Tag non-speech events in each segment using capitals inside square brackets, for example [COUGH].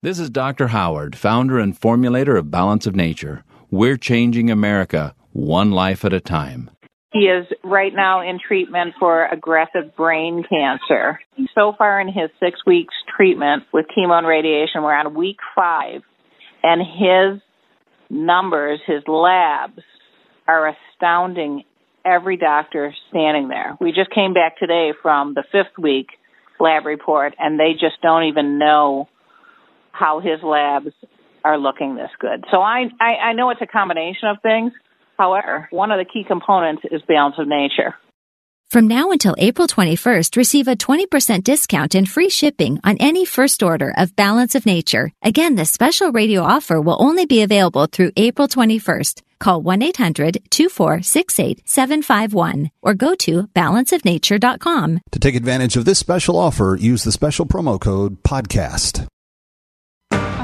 This is Dr. Howard, founder and formulator of Balance of Nature. We're changing America one life at a time. He is right now in treatment for aggressive brain cancer. So far in his six weeks treatment with chemo and radiation, we're on week five, and his numbers, his labs are astounding every doctor standing there. We just came back today from the fifth week lab report, and they just don't even know how his labs are looking this good. So I, I, I know it's a combination of things. However, one of the key components is balance of nature. From now until April 21st, receive a 20% discount and free shipping on any first order of Balance of Nature. Again, this special radio offer will only be available through April 21st. Call 1-800-246-8751 or go to balanceofnature.com. To take advantage of this special offer, use the special promo code PODCAST.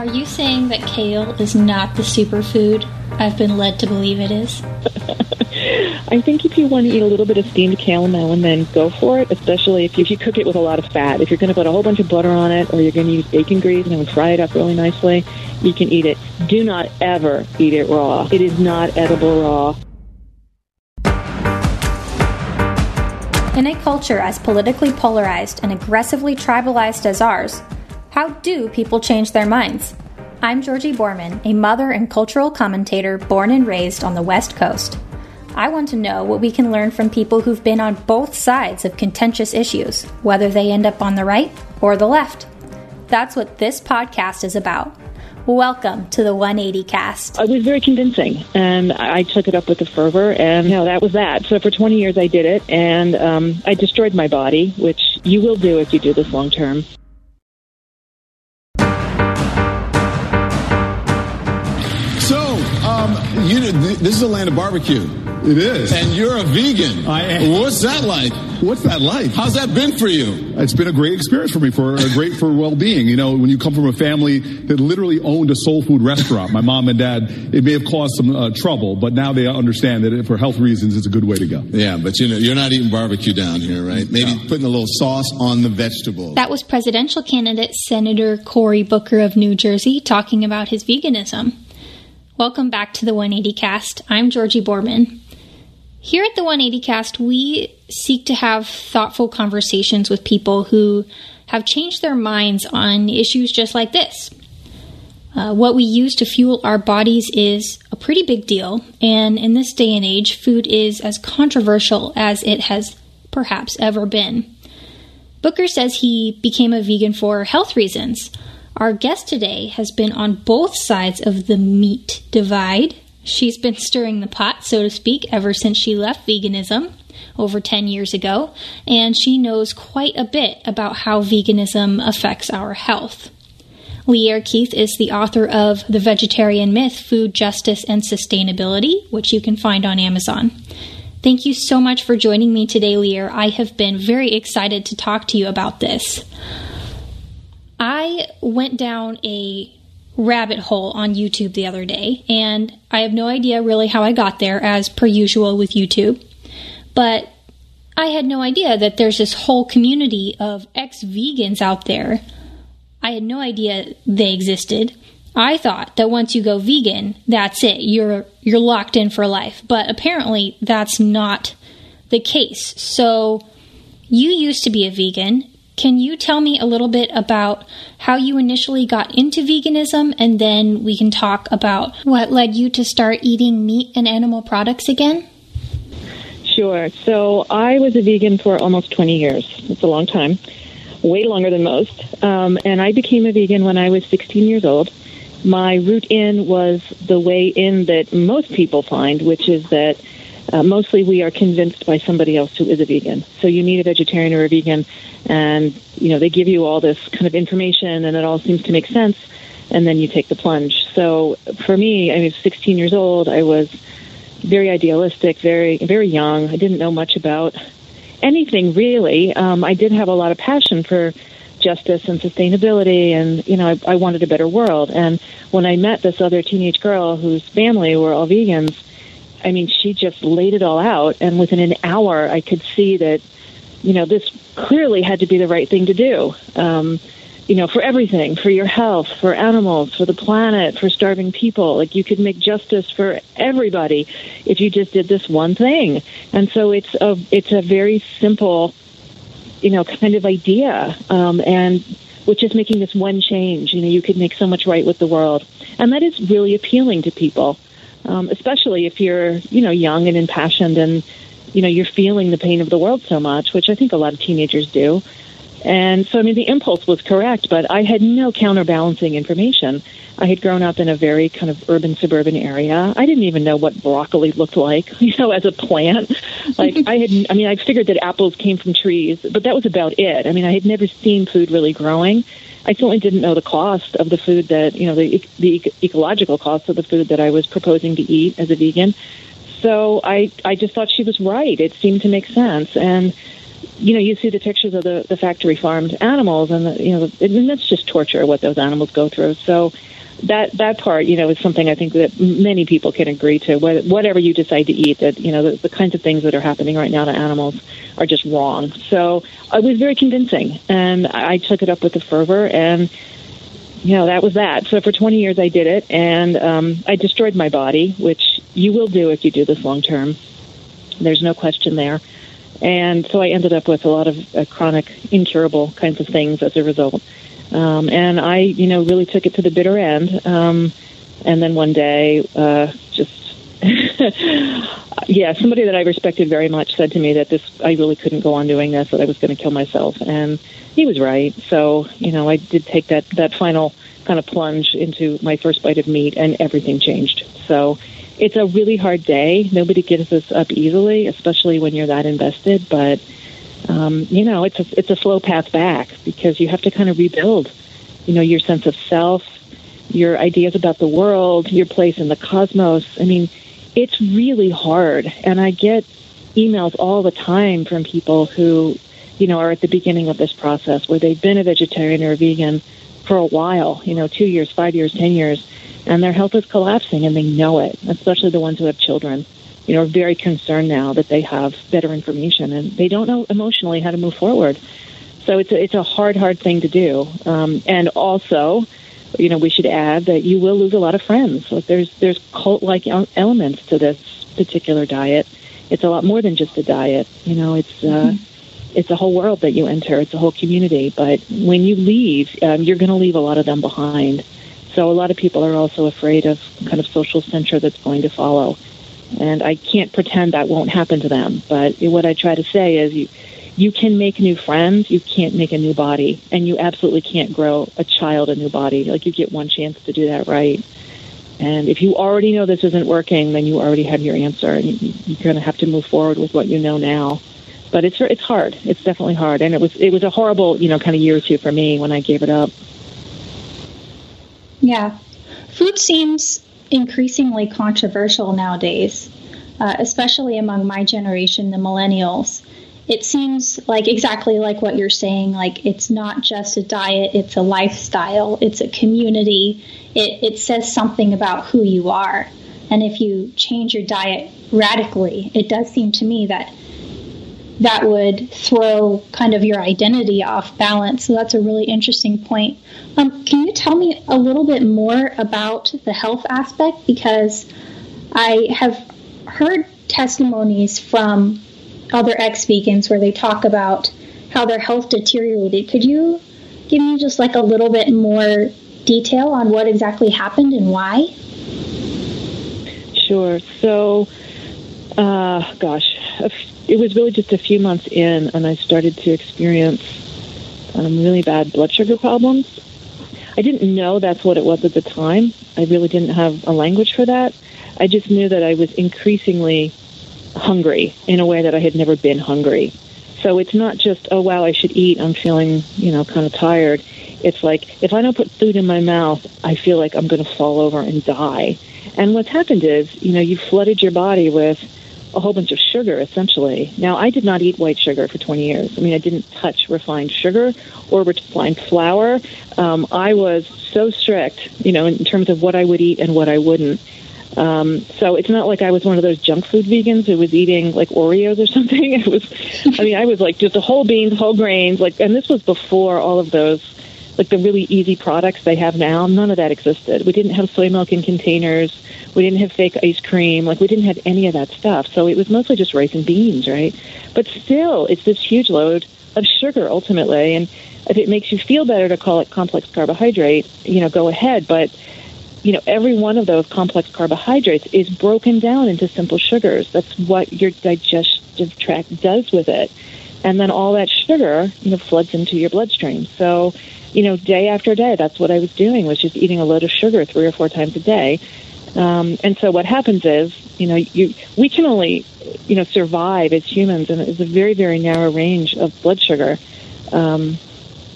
Are you saying that kale is not the superfood I've been led to believe it is? [LAUGHS] I think if you want to eat a little bit of steamed kale now and then, go for it, especially if you, if you cook it with a lot of fat. If you're going to put a whole bunch of butter on it or you're going to use bacon grease and fry it up really nicely, you can eat it. Do not ever eat it raw. It is not edible raw. In a culture as politically polarized and aggressively tribalized as ours, how do people change their minds? I'm Georgi Boorman, a mother and cultural commentator born and raised on the West Coast. I want to know what we can learn from people who've been on both sides of contentious issues, whether they end up on the right or the left. That's what this podcast is about. Welcome to the 180 cast. It was very convincing, and I took it up with a fervor, and you know, that was that. So for 20 years, I did it, and um, I destroyed my body, which you will do if you do this long term. You, this is a land of barbecue. It is. And you're a vegan. I am. What's that like? What's that like? How's that been for you? It's been a great experience for me, for a great for well-being. You know, when you come from a family that literally owned a soul food restaurant, my mom and dad, it may have caused some uh, trouble, but now they understand that for health reasons, it's a good way to go. Yeah, but you know, you're not eating barbecue down here, right? Maybe no. putting a little sauce on the vegetables. That was presidential candidate Senator Cory Booker of New Jersey talking about his veganism. Welcome back to the 180 Cast. I'm Georgi Boorman. Here at the 180 Cast, we seek to have thoughtful conversations with people who have changed their minds on issues just like this. Uh, what we use to fuel our bodies is a pretty big deal, and in this day and age, food is as controversial as it has perhaps ever been. Booker says he became a vegan for health reasons. Our guest today has been on both sides of the meat divide. She's been stirring the pot, so to speak, ever since she left veganism over 10 years ago, and she knows quite a bit about how veganism affects our health. Lierre Keith is the author of The Vegetarian Myth Food Justice and Sustainability, which you can find on Amazon. Thank you so much for joining me today, Lierre. I have been very excited to talk to you about this. I went down a rabbit hole on YouTube the other day, and I have no idea really how I got there, as per usual with YouTube. But I had no idea that there's this whole community of ex vegans out there. I had no idea they existed. I thought that once you go vegan, that's it. You're you're locked in for life. But apparently that's not the case. So you used to be a vegan can you tell me a little bit about how you initially got into veganism and then we can talk about what led you to start eating meat and animal products again? Sure. So I was a vegan for almost 20 years. It's a long time, way longer than most. Um, and I became a vegan when I was 16 years old. My route in was the way in that most people find, which is that uh, mostly we are convinced by somebody else who is a vegan. So you meet a vegetarian or a vegan, and you know they give you all this kind of information, and it all seems to make sense, and then you take the plunge. So for me, I was 16 years old. I was very idealistic, very very young. I didn't know much about anything really. Um, I did have a lot of passion for justice and sustainability and you know I, I wanted a better world and when i met this other teenage girl whose family were all vegans I mean, she just laid it all out. And within an hour, I could see that, you know, this clearly had to be the right thing to do. Um, you know, for everything, for your health, for animals, for the planet, for starving people. Like you could make justice for everybody if you just did this one thing. And so it's a it's a very simple, you know, kind of idea, um, and which is making this one change. You know, you could make so much right with the world, and that is really appealing to people, um, especially if you're you know young and impassioned and you know you're feeling the pain of the world so much, which I think a lot of teenagers do. And so, I mean, the impulse was correct, but I had no counterbalancing information. I had grown up in a very kind of urban suburban area. I didn't even know what broccoli looked like, [LAUGHS] you know, as a plant. Like I had, I mean, I figured that apples came from trees, but that was about it. I mean, I had never seen food really growing. I certainly didn't know the cost of the food that, you know, the, the ecological cost of the food that I was proposing to eat as a vegan. So I, I just thought she was right. It seemed to make sense. And, you know, you see the pictures of the, the factory farmed animals, and the, you know, and that's just torture what those animals go through. So that that part, you know, is something I think that many people can agree to. Whatever you decide to eat, that you know, the, the kinds of things that are happening right now to animals are just wrong. So it was very convincing, and I took it up with the fervor, and you know, that was that. So for 20 years, I did it, and um, I destroyed my body, which you will do if you do this long term. There's no question there. And so I ended up with a lot of uh, chronic, incurable kinds of things as a result. Um, and I, you know, really took it to the bitter end. Um, and then one day, uh, just, [LAUGHS] yeah, somebody that I respected very much said to me that this, I really couldn't go on doing this, that I was going to kill myself. And he was right. So, you know, I did take that, that final kind of plunge into my first bite of meat and everything changed. So, it's a really hard day. Nobody gives this up easily, especially when you're that invested. But um, you know, it's a it's a slow path back because you have to kind of rebuild, you know, your sense of self, your ideas about the world, your place in the cosmos. I mean, it's really hard, and I get emails all the time from people who, you know, are at the beginning of this process where they've been a vegetarian or a vegan for a while, you know, two years, five years, ten years and their health is collapsing and they know it, especially the ones who have children. You know, very concerned now that they have better information and they don't know emotionally how to move forward. So it's a, it's a hard, hard thing to do. Um, and also, you know, we should add that you will lose a lot of friends. Like there's there's cult-like elements to this particular diet. It's a lot more than just a diet. You know, it's uh, mm-hmm. it's a whole world that you enter. It's a whole community. But when you leave, um, you're going to leave a lot of them behind. So a lot of people are also afraid of kind of social censure that's going to follow. And I can't pretend that won't happen to them. But what I try to say is you, you can make new friends, you can't make a new body. And you absolutely can't grow a child a new body. Like you get one chance to do that right. And if you already know this isn't working, then you already have your answer, and you, are going to have to move forward with what you know now. But it's it's hard. It's definitely hard, and it was it was a horrible you know kind of year or two for me when I gave it up. Yeah. Food seems increasingly controversial nowadays, uh, especially among my generation, the millennials. It seems like exactly like what you're saying, like it's not just a diet, it's a lifestyle, it's a community. It, it says something about who you are. And if you change your diet radically, it does seem to me that that would throw kind of your identity off balance. So that's a really interesting point. Um, can you tell me a little bit more about the health aspect? Because I have heard testimonies from other ex vegans where they talk about how their health deteriorated. Could you give me just like a little bit more detail on what exactly happened and why? Sure. So, uh, gosh, it was really just a few months in, and I started to experience um, really bad blood sugar problems. I didn't know that's what it was at the time. I really didn't have a language for that. I just knew that I was increasingly hungry in a way that I had never been hungry. So it's not just, oh, wow, I should eat. I'm feeling, you know, kind of tired. It's like, if I don't put food in my mouth, I feel like I'm going to fall over and die. And what's happened is, you know, you've flooded your body with a whole bunch of sugar, essentially. Now, I did not eat white sugar for 20 years. I mean, I didn't touch refined sugar or refined flour. Um, I was so strict, you know, in terms of what I would eat and what I wouldn't. Um, so it's not like I was one of those junk food vegans who was eating like Oreos or [LAUGHS] something. It was, I mean, I was like just the whole beans, whole grains, like, and this was before all of those like the really easy products they have now, none of that existed. We didn't have soy milk in containers. We didn't have fake ice cream. Like we didn't have any of that stuff. So it was mostly just rice and beans, right? But still, it's this huge load of sugar ultimately. And if it makes you feel better to call it complex carbohydrate, you know, go ahead. But you know, every one of those complex carbohydrates is broken down into simple sugars. That's what your digestive tract does with it. And then all that sugar, you know, floods into your bloodstream. So, you know, day after day, that's what I was doing was just eating a load of sugar three or four times a day. Um, and so what happens is, you know, you we can only, you know, survive as humans, and it's a very very narrow range of blood sugar. Um,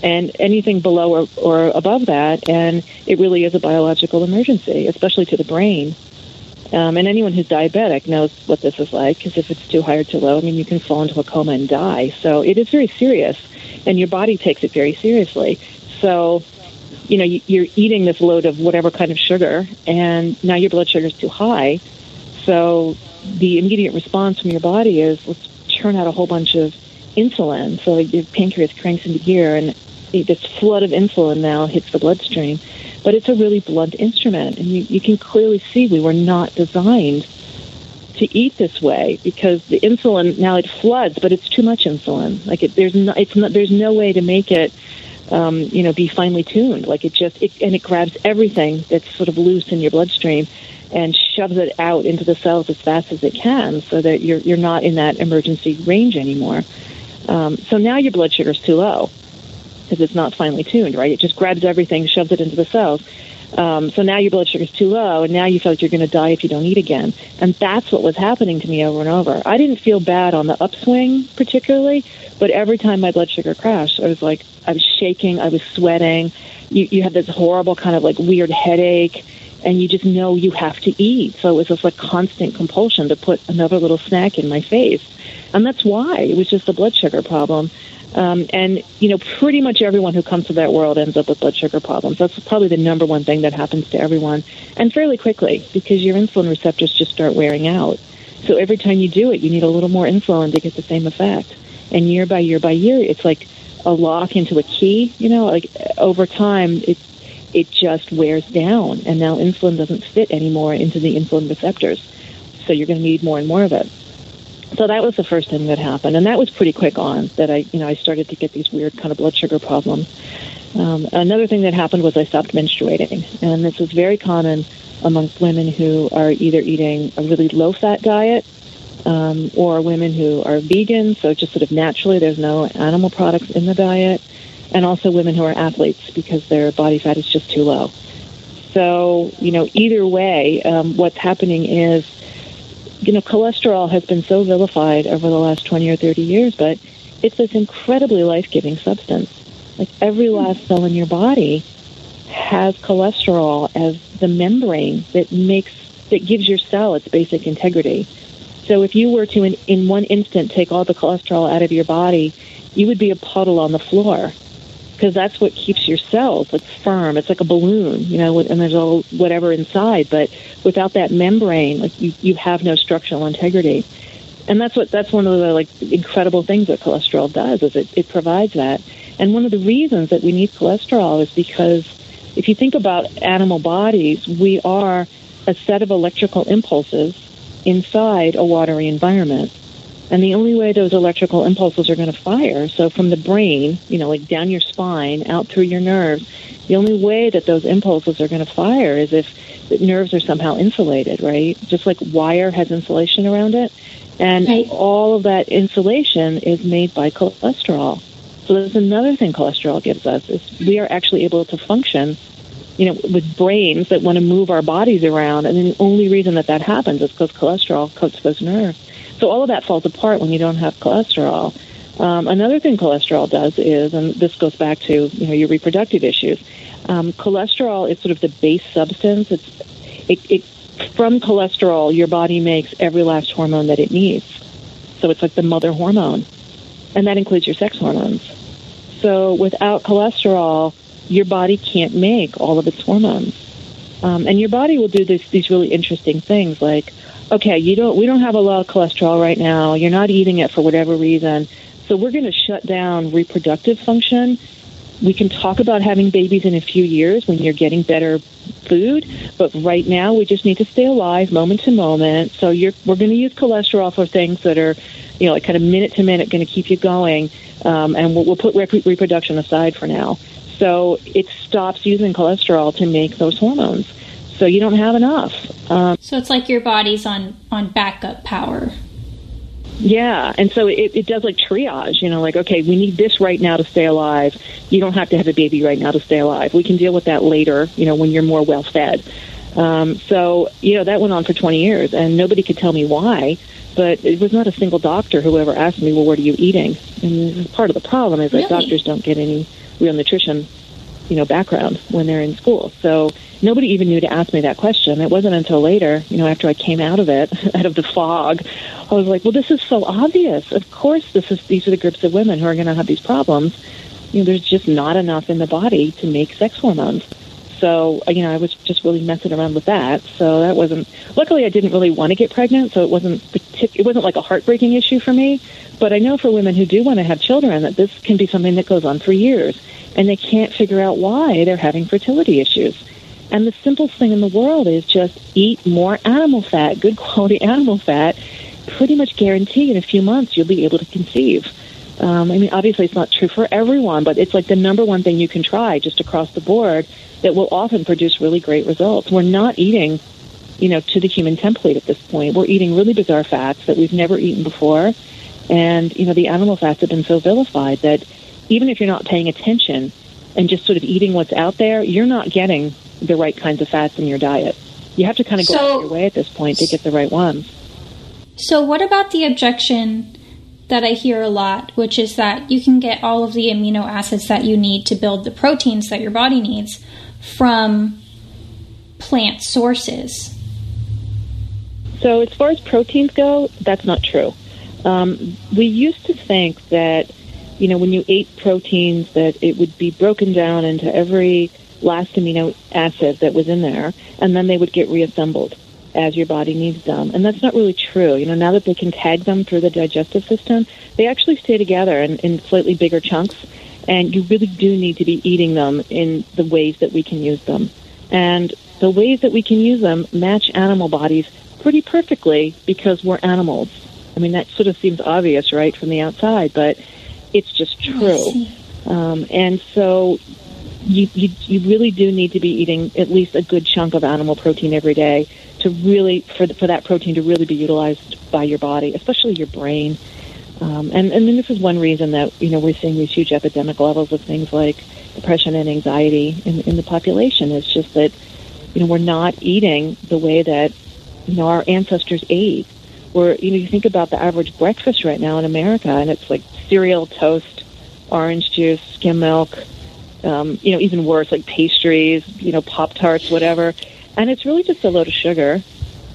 and anything below or, or above that, and it really is a biological emergency, especially to the brain. Um, and anyone who's diabetic knows what this is like, because if it's too high or too low, I mean, you can fall into a coma and die. So it is very serious, and your body takes it very seriously. So, you know, you're eating this load of whatever kind of sugar, and now your blood sugar is too high. So the immediate response from your body is let's churn out a whole bunch of insulin. So your pancreas cranks into gear, and this flood of insulin now hits the bloodstream. But it's a really blunt instrument, and you, you can clearly see we were not designed to eat this way because the insulin now it floods, but it's too much insulin. Like it, there's no, it's not, there's no way to make it, um, you know, be finely tuned. Like it just it, and it grabs everything that's sort of loose in your bloodstream and shoves it out into the cells as fast as it can, so that you're you're not in that emergency range anymore. Um, so now your blood sugar's too low because it's not finely tuned, right? It just grabs everything, shoves it into the cells. Um, so now your blood sugar is too low, and now you feel like you're going to die if you don't eat again. And that's what was happening to me over and over. I didn't feel bad on the upswing particularly, but every time my blood sugar crashed, I was like, I was shaking, I was sweating. You, you had this horrible kind of like weird headache, and you just know you have to eat. So it was just like constant compulsion to put another little snack in my face. And that's why it was just a blood sugar problem. Um, and, you know, pretty much everyone who comes to that world ends up with blood sugar problems. That's probably the number one thing that happens to everyone, and fairly quickly because your insulin receptors just start wearing out. So every time you do it, you need a little more insulin to get the same effect. And year by year by year, it's like a lock into a key. You know, like over time, it it just wears down, and now insulin doesn't fit anymore into the insulin receptors. So you're going to need more and more of it so that was the first thing that happened, and that was pretty quick on that I, you know, I started to get these weird kind of blood sugar problems. Um, another thing that happened was I stopped menstruating, and this is very common amongst women who are either eating a really low-fat diet um, or women who are vegan, so just sort of naturally there's no animal products in the diet, and also women who are athletes because their body fat is just too low. So, you know, either way, um, what's happening is you know, cholesterol has been so vilified over the last 20 or 30 years, but it's this incredibly life giving substance. Like every hmm. last cell in your body has cholesterol as the membrane that makes, that gives your cell its basic integrity. So if you were to, in, in one instant, take all the cholesterol out of your body, you would be a puddle on the floor because that's what keeps your cells like firm. It's like a balloon, you know, and there's all whatever inside. But without that membrane, like you, you have no structural integrity. And that's what that's one of the like incredible things that cholesterol does is it, it provides that. And one of the reasons that we need cholesterol is because if you think about animal bodies, we are a set of electrical impulses inside a watery environment. And the only way those electrical impulses are going to fire, so from the brain, you know, like down your spine, out through your nerves, the only way that those impulses are going to fire is if the nerves are somehow insulated, right? Just like wire has insulation around it. And right. all of that insulation is made by cholesterol. So that's another thing cholesterol gives us is we are actually able to function, you know, with brains that want to move our bodies around. And the only reason that that happens is because cholesterol coats those nerves. So all of that falls apart when you don't have cholesterol. Um, another thing cholesterol does is, and this goes back to you know your reproductive issues. Um, cholesterol is sort of the base substance. It's it, it from cholesterol your body makes every last hormone that it needs. So it's like the mother hormone, and that includes your sex hormones. So without cholesterol, your body can't make all of its hormones, um, and your body will do this, these really interesting things like okay, you don't we don't have a lot of cholesterol right now. You're not eating it for whatever reason. So we're going to shut down reproductive function we can talk about having babies in a few years when you're getting better food, but right now we just need to stay alive moment to moment. So you're, we're going to use cholesterol for things that are, you know, like kind of minute to minute going to keep you going, um, and we'll, we'll put rep- reproduction aside for now. So it stops using cholesterol to make those hormones. So you don't have enough. Um, so it's like your body's on on backup power. Yeah, and so it, it does like triage, you know, like, okay, we need this right now to stay alive. You don't have to have a baby right now to stay alive. We can deal with that later, you know, when you're more well fed. Um, so, you know, that went on for 20 years, and nobody could tell me why, but it was not a single doctor who ever asked me, well, what are you eating? And part of the problem is that really? doctors don't get any real nutrition, you know, background when they're in school. So nobody even knew to ask me that question. It wasn't until later, you know, after I came out of it, [LAUGHS] out of the fog, I was like, well, this is so obvious. Of course, this is these are the groups of women who are going to have these problems. You know, there's just not enough in the body to make sex hormones. So, uh, you know, I was just really messing around with that. So that wasn't. Luckily, I didn't really want to get pregnant, so it wasn't. Partic- it wasn't like a heartbreaking issue for me. But I know for women who do want to have children that this can be something that goes on for years, and they can't figure out why they're having fertility issues. And the simplest thing in the world is just eat more animal fat, good quality [LAUGHS] animal fat. Pretty much guarantee in a few months you'll be able to conceive. Um, I mean, obviously it's not true for everyone, but it's like the number one thing you can try just across the board that will often produce really great results. We're not eating, you know, to the human template at this point. We're eating really bizarre fats that we've never eaten before. And, you know, the animal fats have been so vilified that even if you're not paying attention and just sort of eating what's out there, you're not getting the right kinds of fats in your diet. You have to kind of go so, your way at this point to get the right ones. So, what about the objection that I hear a lot, which is that you can get all of the amino acids that you need to build the proteins that your body needs from plant sources? So, as far as proteins go, that's not true. Um, we used to think that, you know, when you ate proteins, that it would be broken down into every last amino acid that was in there, and then they would get reassembled as your body needs them. And that's not really true. You know, now that they can tag them through the digestive system, they actually stay together in, in slightly bigger chunks, and you really do need to be eating them in the ways that we can use them. And the ways that we can use them match animal bodies pretty perfectly because we're animals. I mean, that sort of seems obvious, right, from the outside, but it's just true. Um, and so you, you, you really do need to be eating at least a good chunk of animal protein every day to really for for that protein to really be utilized by your body, especially your brain. Um, and and this is one reason that you know we're seeing these huge epidemic levels of things like depression and anxiety in, in the population. It's just that you know we're not eating the way that you know our ancestors ate. Where you know you think about the average breakfast right now in America, and it's like cereal, toast, orange juice, skim milk, um, you know, even worse, like pastries, you know, Pop Tarts, whatever. And it's really just a load of sugar.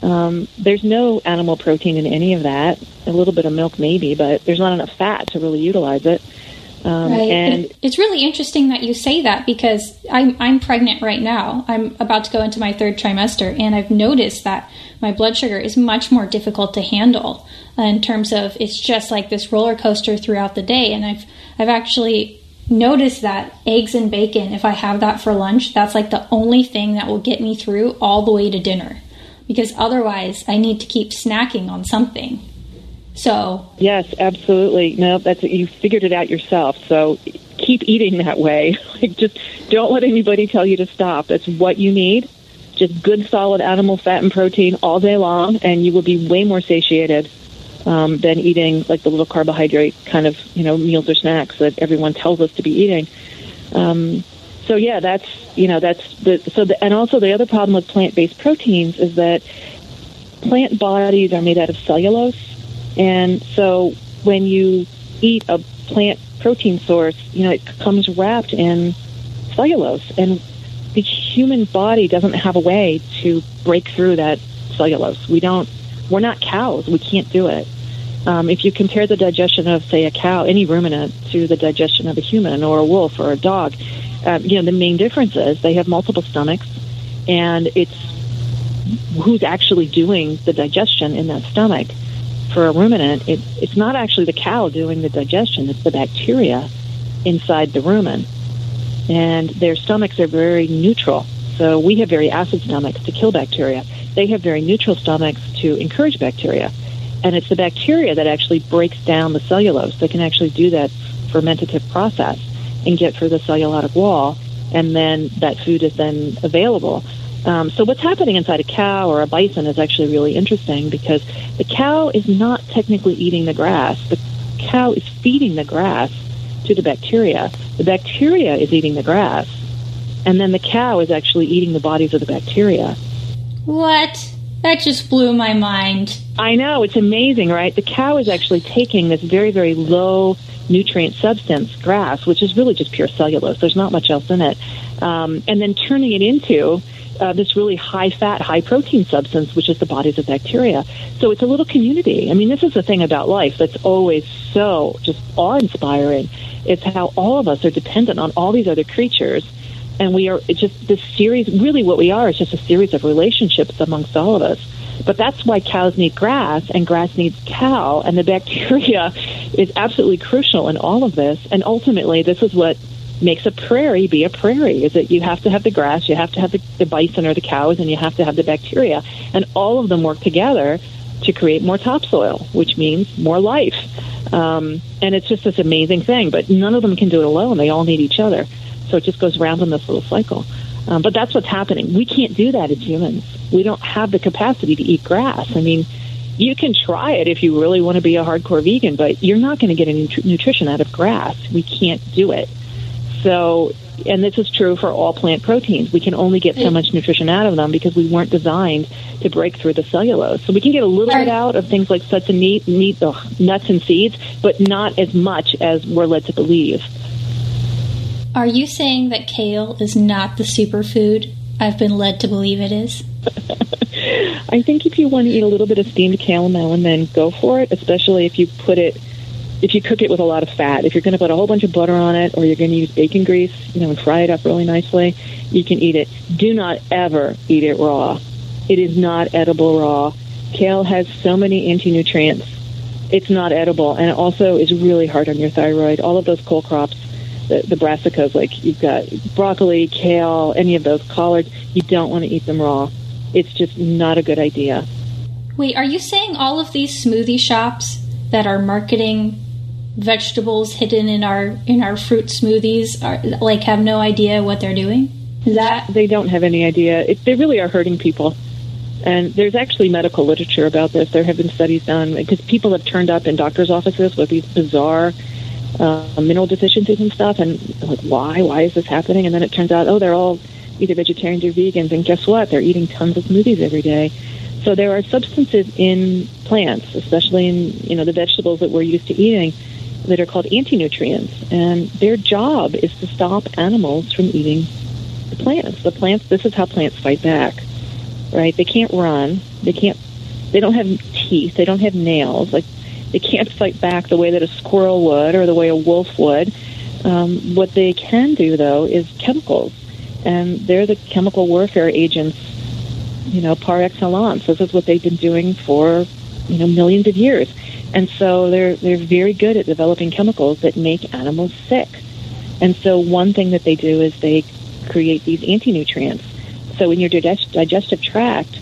Um, there's no animal protein in any of that. A little bit of milk, maybe, but there's not enough fat to really utilize it. Um, right. And it's really interesting that you say that because I'm, I'm pregnant right now. I'm about to go into my third trimester, and I've noticed that my blood sugar is much more difficult to handle in terms of it's just like this roller coaster throughout the day. And I've I've actually noticed that eggs and bacon, if I have that for lunch, that's like the only thing that will get me through all the way to dinner. Because otherwise, I need to keep snacking on something. So yes, absolutely. No, that's you figured it out yourself. So keep eating that way. [LAUGHS] Like just don't let anybody tell you to stop. That's what you need. Just good, solid animal fat and protein all day long, and you will be way more satiated um, than eating like the little carbohydrate kind of you know meals or snacks that everyone tells us to be eating. Um, so yeah, that's you know that's the so the, and also the other problem with plant-based proteins is that plant bodies are made out of cellulose, and so when you eat a plant protein source, you know it comes wrapped in cellulose, and the human body doesn't have a way to break through that cellulose. We don't. We're not cows. We can't do it. Um, if you compare the digestion of, say, a cow, any ruminant, to the digestion of a human or a wolf or a dog, um, you know, the main difference is they have multiple stomachs, and it's who's actually doing the digestion in that stomach. For a ruminant, it, it's not actually the cow doing the digestion; it's the bacteria inside the rumen. and their stomachs are very neutral. So we have very acid stomachs to kill bacteria. They have very neutral stomachs to encourage bacteria. And it's the bacteria that actually breaks down the cellulose. They can actually do that fermentative process and get through the cellulosic wall, and then that food is then available. Um, so what's happening inside a cow or a bison is actually really interesting because the cow is not technically eating the grass. The cow is feeding the grass to the bacteria. The bacteria is eating the grass, and then the cow is actually eating the bodies of the bacteria. What? That just blew my mind. I know, it's amazing, right? The cow is actually taking this very, very low nutrient substance, grass, which is really just pure cellulose. There's not much else in it. Um, and then turning it into uh, this really high fat, high protein substance, which is the bodies of bacteria. So it's a little community. I mean, this is the thing about life that's always so just awe inspiring. It's how all of us are dependent on all these other creatures. And we are just this series, really what we are is just a series of relationships amongst all of us. But that's why cows need grass and grass needs cow. And the bacteria [LAUGHS] is absolutely crucial in all of this. And ultimately, this is what makes a prairie be a prairie is that you have to have the grass, you have to have the, the bison or the cows, and you have to have the bacteria. And all of them work together to create more topsoil, which means more life. Um, and it's just this amazing thing. But none of them can do it alone. They all need each other. So it just goes around in this little cycle. Um, but that's what's happening. We can't do that as humans. We don't have the capacity to eat grass. I mean, you can try it if you really want to be a hardcore vegan, but you're not going to get any nutrition out of grass. We can't do it. So, and this is true for all plant proteins. We can only get so much nutrition out of them because we weren't designed to break through the cellulose. So we can get a little bit out of things like such a meat, meat, nuts and seeds, but not as much as we're led to believe. Are you saying that kale is not the superfood I've been led to believe it is? [LAUGHS] I think if you want to eat a little bit of steamed kale now and then, go for it, especially if you put it if you cook it with a lot of fat, if you're going to put a whole bunch of butter on it or you're going to use bacon grease, you know, and fry it up really nicely, you can eat it. Do not ever eat it raw. It is not edible raw. Kale has so many anti-nutrients. It's not edible, and it also is really hard on your thyroid. All of those cole crops, the, the brassicas, like you've got broccoli, kale, any of those collards, you don't want to eat them raw. It's just not a good idea. Wait, are you saying all of these smoothie shops that are marketing vegetables hidden in our in our fruit smoothies are like have no idea what they're doing? Is that they don't have any idea. It, they really are hurting people. And there's actually medical literature about this. There have been studies done because people have turned up in doctors' offices with these bizarre uh, mineral deficiencies and stuff, and like, why? Why is this happening? And then it turns out, oh, they're all either vegetarians or vegans, and guess what? They're eating tons of smoothies every day. So there are substances in plants, especially in you know the vegetables that we're used to eating, that are called anti-nutrients, and their job is to stop animals from eating the plants. The plants. This is how plants fight back, right? They can't run. They can't. They don't have teeth. They don't have nails. Like they can't fight back the way that a squirrel would or the way a wolf would. Um, what they can do, though, is chemicals, and they're the chemical warfare agents. You know, par excellence. This is what they've been doing for you know millions of years and so they're they're very good at developing chemicals that make animals sick. And so one thing that they do is they create these anti-nutrients. So in your digestive tract,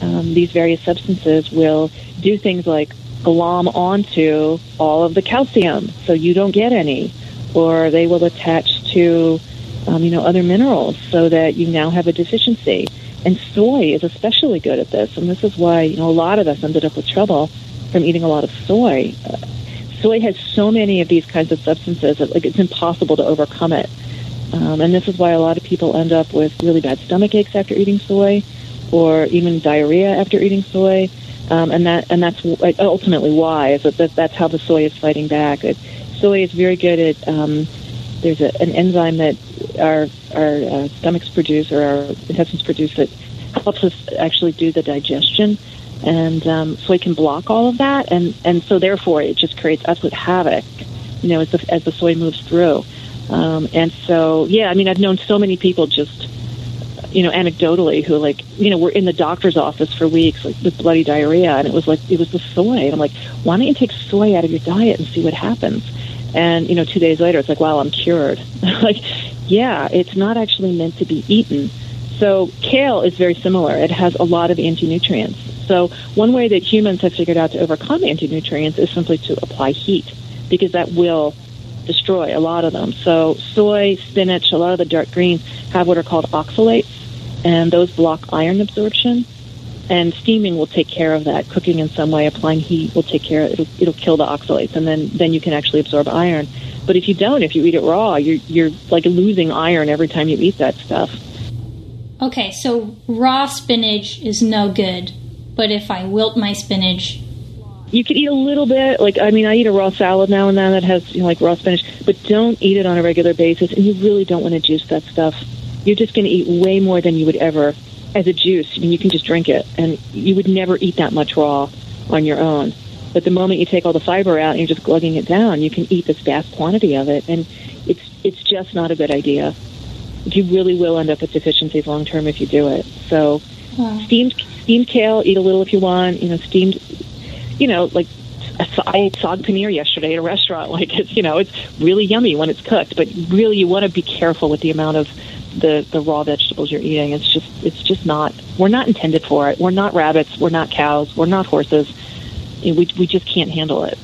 um, these various substances will do things like glom onto all of the calcium, so you don't get any, or they will attach to um, you know other minerals, so that you now have a deficiency. And soy is especially good at this, and this is why you know a lot of us ended up with trouble from eating a lot of soy. Uh, soy has so many of these kinds of substances that like it's impossible to overcome it. Um, and this is why a lot of people end up with really bad stomach aches after eating soy, or even diarrhea after eating soy. Um, and that and that's ultimately why is that, that that's how the soy is fighting back. It, soy is very good at um, there's a, an enzyme that our our uh, stomachs produce or our intestines produce that helps us actually do the digestion. And um, so it can block all of that, and and so therefore it just creates absolute havoc, you know, as the as the soy moves through, um, and so yeah, I mean, I've known so many people just, you know, anecdotally who like, you know, were in the doctor's office for weeks like, with bloody diarrhea, and it was like it was the soy, and I'm like, why don't you take soy out of your diet and see what happens? And you know, two days later, it's like, wow, I'm cured. [LAUGHS] like, yeah, it's not actually meant to be eaten. So kale is very similar. It has a lot of anti-nutrients. So one way that humans have figured out to overcome anti-nutrients is simply to apply heat because that will destroy a lot of them. So soy, spinach, a lot of the dark greens have what are called oxalates, and those block iron absorption. And steaming will take care of that. Cooking in some way, applying heat will take care. Of, it'll it'll kill the oxalates, and then then you can actually absorb iron. But if you don't, if you eat it raw, you're you're like losing iron every time you eat that stuff. Okay, so raw spinach is no good, but if I wilt my spinach, you could eat a little bit. Like I mean, I eat a raw salad now and then that has you know, like raw spinach, but don't eat it on a regular basis. And you really don't want to juice that stuff. You're just going to eat way more than you would ever as a juice. I mean, you can just drink it, and you would never eat that much raw on your own. But the moment you take all the fiber out and you're just glugging it down, you can eat this vast quantity of it, and it's it's just not a good idea. You really will end up with deficiencies long term if you do it. So, wow. steamed steamed kale, eat a little if you want. You know, steamed, you know, like I ate sag paneer yesterday at a restaurant. [LAUGHS] Like it's you know, it's really yummy when it's cooked, but really you want to be careful with the amount of the the raw vegetables you're eating. It's just it's just not. We're not intended for it. We're not rabbits. We're not cows. We're not horses. We we just can't handle it.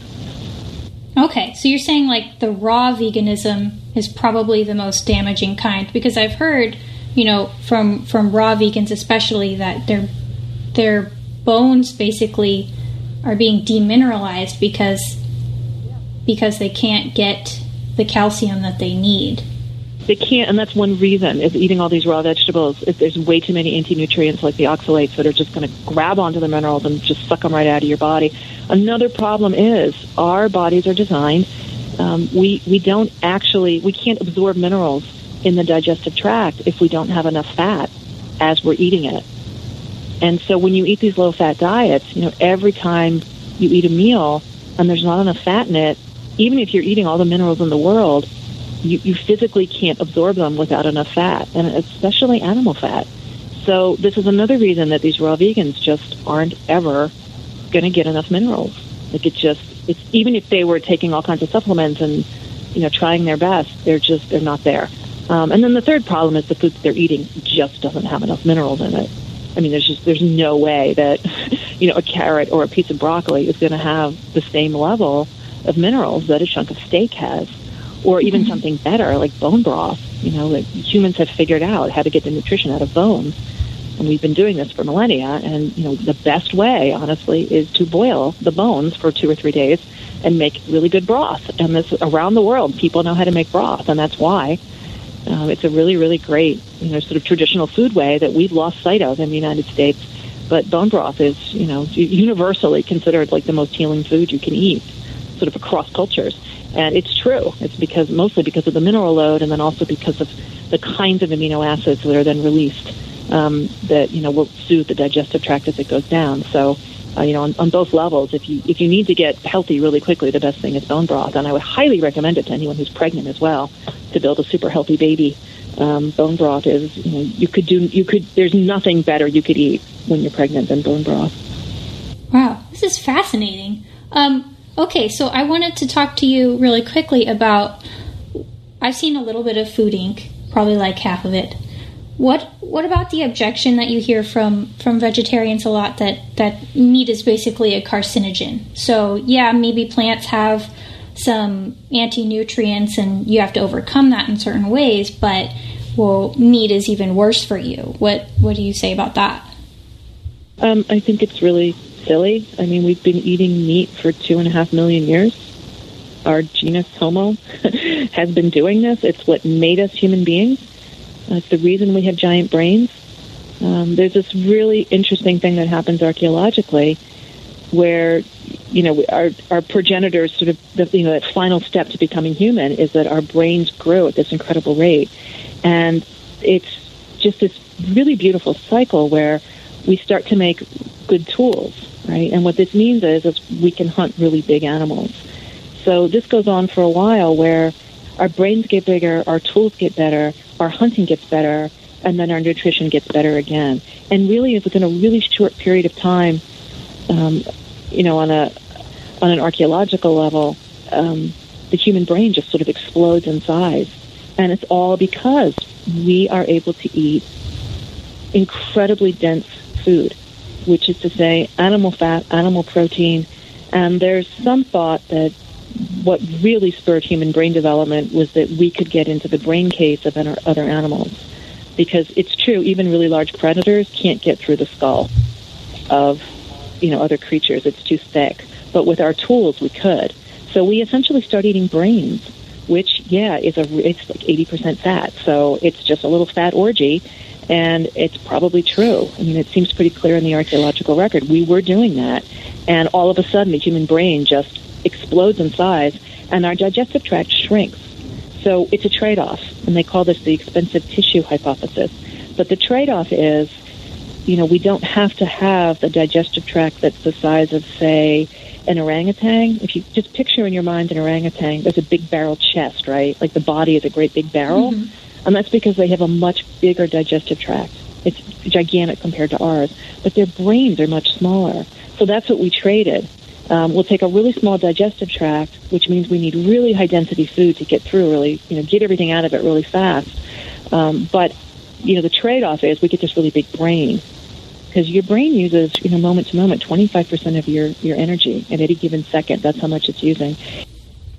Okay, so you're saying like the raw veganism is probably the most damaging kind because I've heard, you know, from from raw vegans especially that their their bones basically are being demineralized because because they can't get the calcium that they need. They can't, and that's one reason is eating all these raw vegetables. If there's way too many anti-nutrients like the oxalates that are just going to grab onto the minerals and just suck them right out of your body. Another problem is our bodies are designed. Um, we we don't actually we can't absorb minerals in the digestive tract if we don't have enough fat as we're eating it. And so when you eat these low fat diets, you know every time you eat a meal and there's not enough fat in it, even if you're eating all the minerals in the world, you, you physically can't absorb them without enough fat, and especially animal fat. So this is another reason that these raw vegans just aren't ever going to get enough minerals. Like it just, it's even if they were taking all kinds of supplements and you know trying their best, they're just they're not there. Um, and then the third problem is the food that they're eating just doesn't have enough minerals in it. I mean, there's just there's no way that [LAUGHS] you know a carrot or a piece of broccoli is going to have the same level of minerals that a chunk of steak has or even mm-hmm. something better like bone broth. You know, like humans have figured out how to get the nutrition out of bones, and we've been doing this for millennia. And you know, the best way, honestly, is to boil the bones for two or three days and make really good broth. And this around the world, people know how to make broth, and that's why. Um, it's a really, really great, you know, sort of traditional food way that we've lost sight of in the United States. But bone broth is, you know, universally considered like the most healing food you can eat, sort of across cultures. And it's true. It's because mostly because of the mineral load, and then also because of the kinds of amino acids that are then released um, that you know will soothe the digestive tract as it goes down. So, uh, you know, on, on both levels, if you if you need to get healthy really quickly, the best thing is bone broth, and I would highly recommend it to anyone who's pregnant as well to build a super healthy baby. Um, bone broth is you know you could do you could there's nothing better you could eat when you're pregnant than bone broth. Wow, this is fascinating. Um, Okay, so I wanted to talk to you really quickly about. I've seen a little bit of Food Inc., probably like half of it. What what about the objection that you hear from from vegetarians a lot that that meat is basically a carcinogen? So yeah, maybe plants have some anti nutrients and you have to overcome that in certain ways, but well, meat is even worse for you. What what do you say about that? Um, I think it's really silly. I mean, we've been eating meat for two and a half million years. Our genus Homo [LAUGHS] has been doing this. It's what made us human beings. It's the reason we have giant brains. Um, there's this really interesting thing that happens archaeologically where you know our our progenitors sort of the, you know that final step to becoming human is that our brains grow at this incredible rate and it's just this really beautiful cycle where we start to make good tools right? And what this means is, is we can hunt really big animals. So this goes on for a while where our brains get bigger, our tools get better, our hunting gets better, and then our nutrition gets better again. And really, within a really short period of time, um, you know, on a on an archaeological level, um, the human brain just sort of explodes in size. And it's all because we are able to eat incredibly dense food, which is to say animal fat, animal protein. And there's some thought that what really spurred human brain development was that we could get into the brain case of other animals. Because it's true, even really large predators can't get through the skull of, you know, other creatures. It's too thick. But with our tools, we could. So we essentially start eating brains, which, yeah, is a it's like 80% fat. So it's just a little fat orgy, and it's probably true. I mean, it seems pretty clear in the archaeological record. We were doing that, and all of a sudden, the human brain just explodes in size, and our digestive tract shrinks. So it's a trade-off, and they call this the expensive tissue hypothesis. But the trade-off is, you know, we don't have to have the digestive tract that's the size of, say, an orangutan, if you just picture in your mind an orangutan, there's a big barrel chest, right? Like the body is a great big barrel. Mm-hmm. And that's because they have a much bigger digestive tract. It's gigantic compared to ours. But their brains are much smaller. So that's what we traded. Um, we'll take a really small digestive tract, which means we need really high density food to get through, really, you know, get everything out of it really fast. Um, but, you know, the trade off is we get this really big brain because your brain uses, you know, moment to moment, 25% of your, your energy at any given second. That's how much it's using.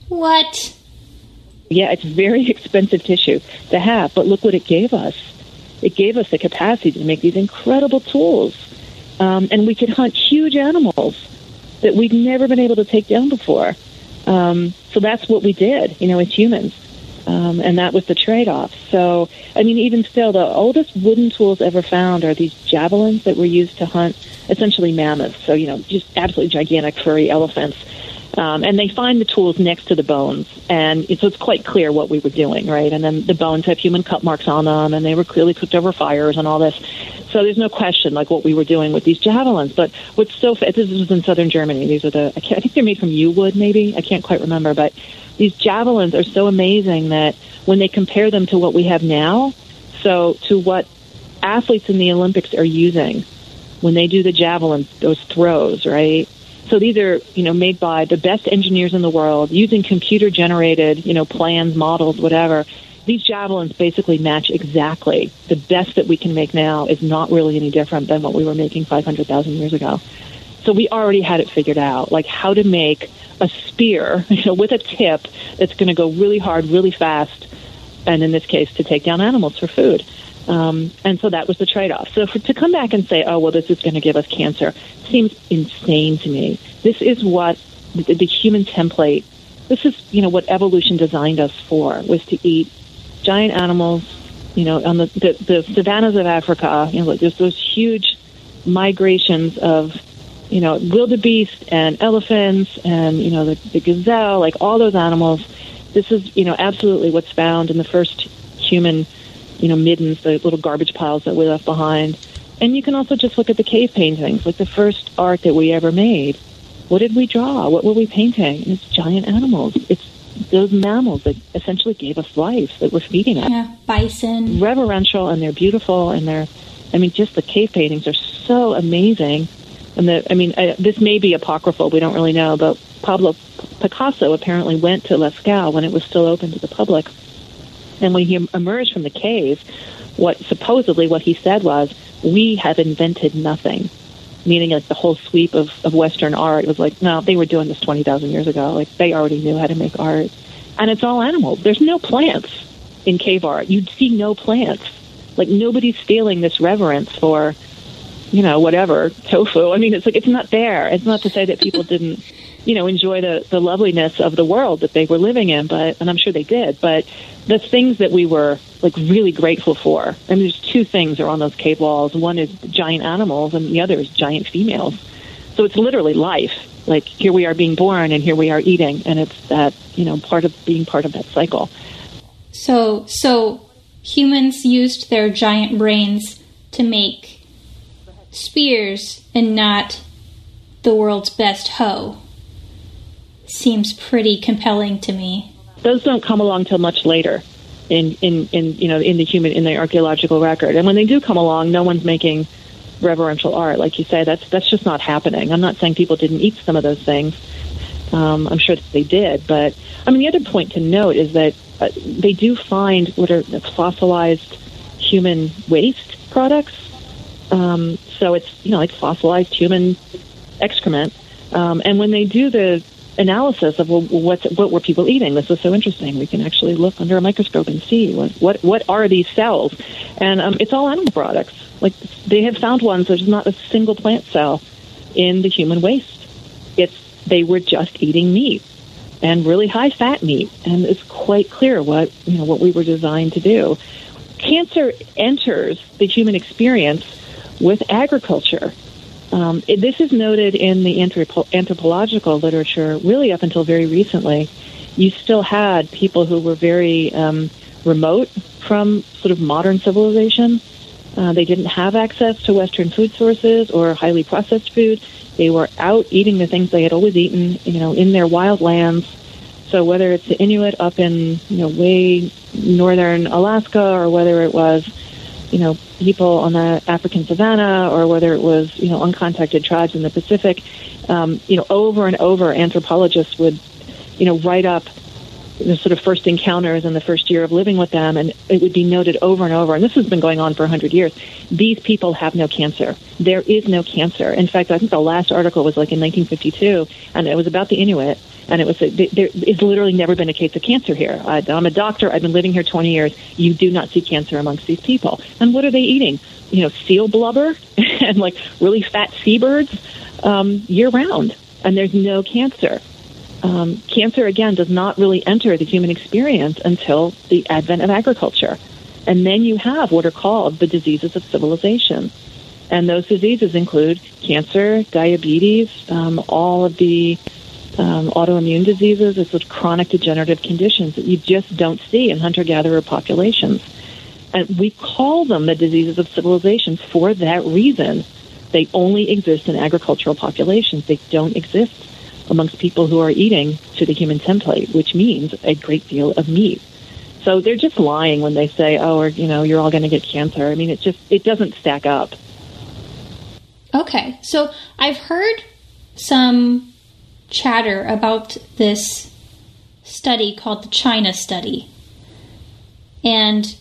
What? Yeah, it's very [LAUGHS] expensive tissue to have, but look what it gave us. It gave us the capacity to make these incredible tools. Um, and we could hunt huge animals that we'd never been able to take down before. Um, so that's what we did, you know, as humans. Um, and that was the trade-off. So, I mean, even still, the oldest wooden tools ever found are these javelins that were used to hunt essentially mammoths. So, you know, just absolutely gigantic furry elephants. Um, and they find the tools next to the bones, and so it's quite clear what we were doing, right? And then the bones have human cut marks on them, and they were clearly cooked over fires and all this. So there's no question, like what we were doing with these javelins. But what's so this was in southern Germany. These are the I, I think they're made from yew wood, maybe I can't quite remember, but these javelins are so amazing that when they compare them to what we have now, so to what athletes in the Olympics are using when they do the javelin, those throws, right? So these are, you know, made by the best engineers in the world using computer generated, you know, plans, models, whatever. These javelins basically match exactly. The best that we can make now is not really any different than what we were making 500,000 years ago. So we already had it figured out, like how to make a spear, [LAUGHS] you know, with a tip that's going to go really hard, really fast, and in this case, to take down animals for food. Um, and so that was the trade-off. So for, to come back and say, oh, well, this is going to give us cancer, seems insane to me. This is what the, the human template, this is, you know, what evolution designed us for, was to eat giant animals, you know, on the, the, the savannas of Africa, you know, there's those huge migrations of you know, wildebeest and elephants and, you know, the, the gazelle, like all those animals. This is, you know, absolutely what's found in the first human, you know, middens, the little garbage piles that we left behind. And you can also just look at the cave paintings, like the first art that we ever made. What did we draw? What were we painting? It's giant animals. It's those mammals that essentially gave us life, that we're feeding us. Yeah, bison. Reverential, and they're beautiful, and they're, I mean, just the cave paintings are so amazing and the, I mean, I, this may be apocryphal. We don't really know, but Pablo Picasso apparently went to Lascaux when it was still open to the public. And when he emerged from the cave, what supposedly what he said was, "We have invented nothing," meaning like the whole sweep of, of Western art was like, no, they were doing this twenty thousand years ago. Like they already knew how to make art, and it's all animals. There's no plants in cave art. You'd see no plants. Like nobody's feeling this reverence for you know, whatever, tofu. I mean, it's like, it's not there. It's not to say that people [LAUGHS] didn't, you know, enjoy the, the loveliness of the world that they were living in, but, and I'm sure they did, but the things that we were, like, really grateful for. I mean, there's two things are on those cave walls. One is giant animals, and the other is giant females. So it's literally life. Like, here we are being born, and here we are eating, and it's that, you know, part of being part of that cycle. So, so humans used their giant brains to make spears and not the world's best hoe seems pretty compelling to me. Those don't come along till much later in, in, in you know in the human in the archaeological record. And when they do come along, no one's making reverential art, like you say. That's that's just not happening. I'm not saying people didn't eat some of those things. Um, I'm sure that they did, but I mean the other point to note is that uh, they do find what are fossilized human waste products. Um, so it's you know like fossilized human excrement. Um, and when they do the analysis of well, what's, what were people eating, this is so interesting. We can actually look under a microscope and see what what, what are these cells, and um, it's all animal products. Like they have found ones. There's not a single plant cell in the human waste. It's they were just eating meat and really high fat meat, and it's quite clear what you know what we were designed to do. Cancer enters the human experience with agriculture. Um, it, this is noted in the anthropo- anthropological literature, really up until very recently. You still had people who were very um, remote from sort of modern civilization. Uh, they didn't have access to Western food sources or highly processed food. They were out eating the things they had always eaten, you know, in their wild lands. So whether it's the Inuit up in, you know, way northern Alaska or whether it was, you know, people on the African savannah or whether it was, you know, uncontacted tribes in the Pacific, um, you know, over and over anthropologists would, you know, write up the sort of first encounters in the first year of living with them, and it would be noted over and over, and this has been going on for 100 years, these people have no cancer. There is no cancer. In fact, I think the last article was like in 1952, and it was about the Inuit, and it was there is literally never been a case of cancer here. I, I'm a doctor. I've been living here 20 years. You do not see cancer amongst these people. And what are they eating? You know, seal blubber [LAUGHS] and like really fat seabirds um, year round, and there's no cancer. Um, cancer again does not really enter the human experience until the advent of agriculture, and then you have what are called the diseases of civilization. And those diseases include cancer, diabetes, um, all of the um, autoimmune diseases, it's those chronic degenerative conditions that you just don't see in hunter gatherer populations. And we call them the diseases of civilization for that reason. They only exist in agricultural populations, they don't exist amongst people who are eating to the human template, which means a great deal of meat. So they're just lying when they say, "Oh, or, you know, you're all going to get cancer." I mean, it just it doesn't stack up. Okay, so I've heard some chatter about this study called the China study. And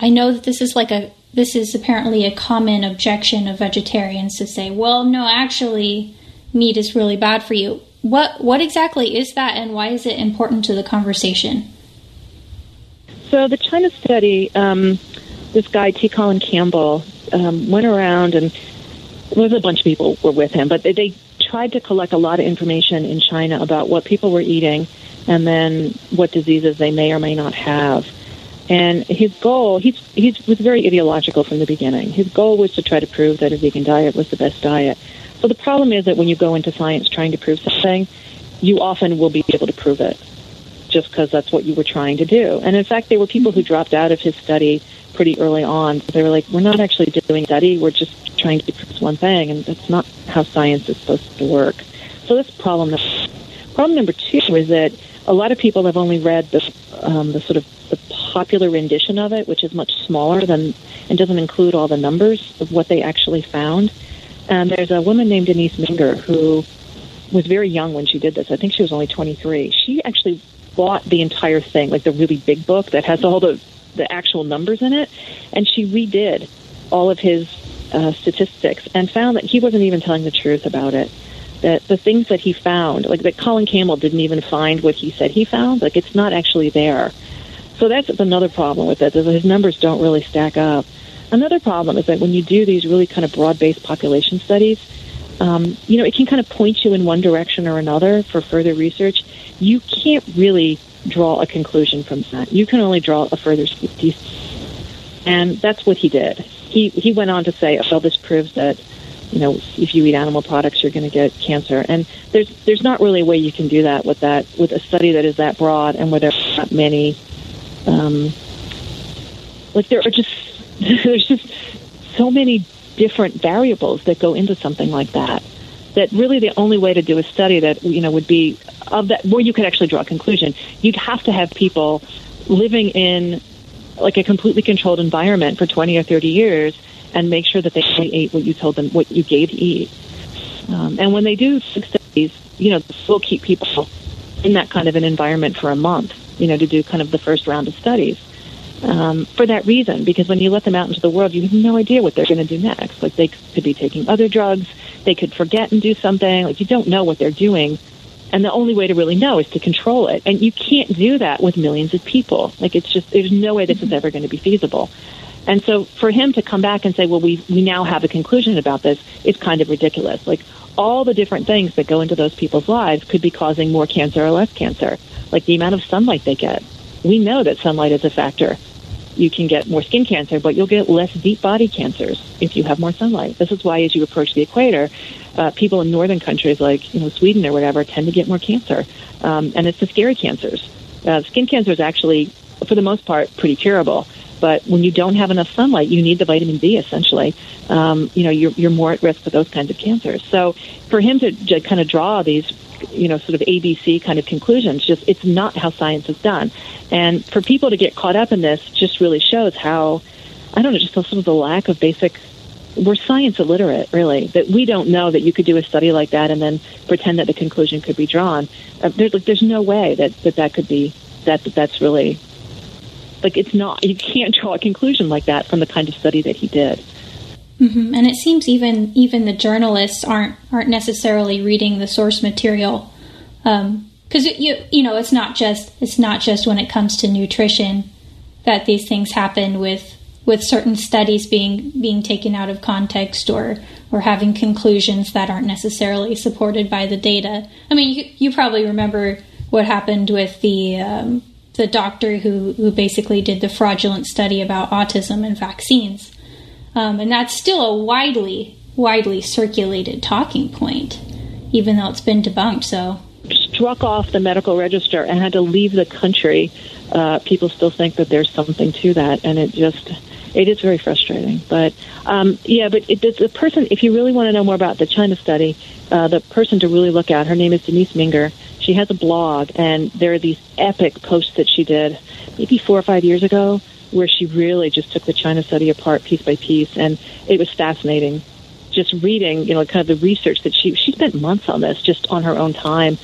I know that this is like a this is apparently a common objection of vegetarians to say, well, no, actually meat is really bad for you. What what exactly is that and why is it important to the conversation? So the China study, um, this guy T. Colin Campbell um, went around and there was a bunch of people were with him, but they, they tried to collect a lot of information in China about what people were eating and then what diseases they may or may not have. And his goal, he's, he was very ideological from the beginning. His goal was to try to prove that a vegan diet was the best diet. So the problem is that when you go into science trying to prove something, you often will be able to prove it just because that's what you were trying to do. And in fact, there were people who dropped out of his study pretty early on. They were like, we're not actually doing study, we're just trying to prove one thing, and that's not how science is supposed to work. So that's problem number. Problem number two is that a lot of people have only read the um, the sort of the popular rendition of it, which is much smaller than and doesn't include all the numbers of what they actually found. And there's a woman named Denise Minger who was very young when she did this. I think she was only 23. She actually bought the entire thing, like the really big book that has all the the actual numbers in it, and she redid all of his uh, statistics and found that he wasn't even telling the truth about it. That the things that he found, like that Colin Campbell didn't even find what he said he found, like it's not actually there. So that's another problem with it. Is his numbers don't really stack up. Another problem is that when you do these really kind of broad-based population studies, um, you know, it can kind of point you in one direction or another for further research. You can't really draw a conclusion from that. You can only draw a further and that's what he did. He he went on to say, "Well, this proves that." You know, if you eat animal products, you're going to get cancer, and there's there's not really a way you can do that with that with a study that is that broad and where there's not many, um, like there are just [LAUGHS] there's just so many different variables that go into something like that that really the only way to do a study that you know would be of that where you could actually draw a conclusion you'd have to have people living in like a completely controlled environment for 20 or 30 years and make sure that they only ate what you told them what you gave to eat um, and when they do studies you know we'll keep people in that kind of an environment for a month you know, to do kind of the first round of studies. Um, for that reason, because when you let them out into the world, you have no idea what they're going to do next. Like they could be taking other drugs, they could forget and do something. Like you don't know what they're doing, and the only way to really know is to control it. And you can't do that with millions of people. Like it's just there's no way this is ever going to be feasible. And so for him to come back and say, well, we, we now have a conclusion about this, is kind of ridiculous. Like all the different things that go into those people's lives could be causing more cancer or less cancer, like the amount of sunlight they get. We know that sunlight is a factor. You can get more skin cancer, but you'll get less deep body cancers if you have more sunlight. This is why, as you approach the equator, uh, people in northern countries like you know Sweden or whatever tend to get more cancer, um, and it's the scary cancers. Uh, skin cancer is actually, for the most part, pretty curable. But when you don't have enough sunlight, you need the vitamin D essentially. Um, you know, you're, you're more at risk for those kinds of cancers. So for him to, to kind of draw these, you know, sort of ABC kind of conclusions, just it's not how science is done. And for people to get caught up in this just really shows how, I don't know, just sort of the lack of basic we're science illiterate, really. That we don't know that you could do a study like that and then pretend that the conclusion could be drawn. Uh, there's like, there's no way that, that that could be that, that that's really like it's not you can't draw a conclusion like that from the kind of study that he did. Mm-hmm. And it seems even even the journalists aren't aren't necessarily reading the source material because um, you you know it's not just it's not just when it comes to nutrition that these things happen with with certain studies being being taken out of context or or having conclusions that aren't necessarily supported by the data. I mean, you, you probably remember what happened with the um, the doctor who, who basically did the fraudulent study about autism and vaccines. Um, and that's still a widely, widely circulated talking point, even though it's been debunked. So, struck off the medical register and had to leave the country. Uh, people still think that there's something to that, and it just it is very frustrating. But um, yeah, but it, the person, if you really want to know more about the China study, uh, the person to really look at, her name is Denise Minger she has a blog, and there are these epic posts that she did maybe four or five years ago where she really just took the China study apart piece by piece, and it was fascinating. Just reading, you know, kind of the research that she she spent months on this just on her own time,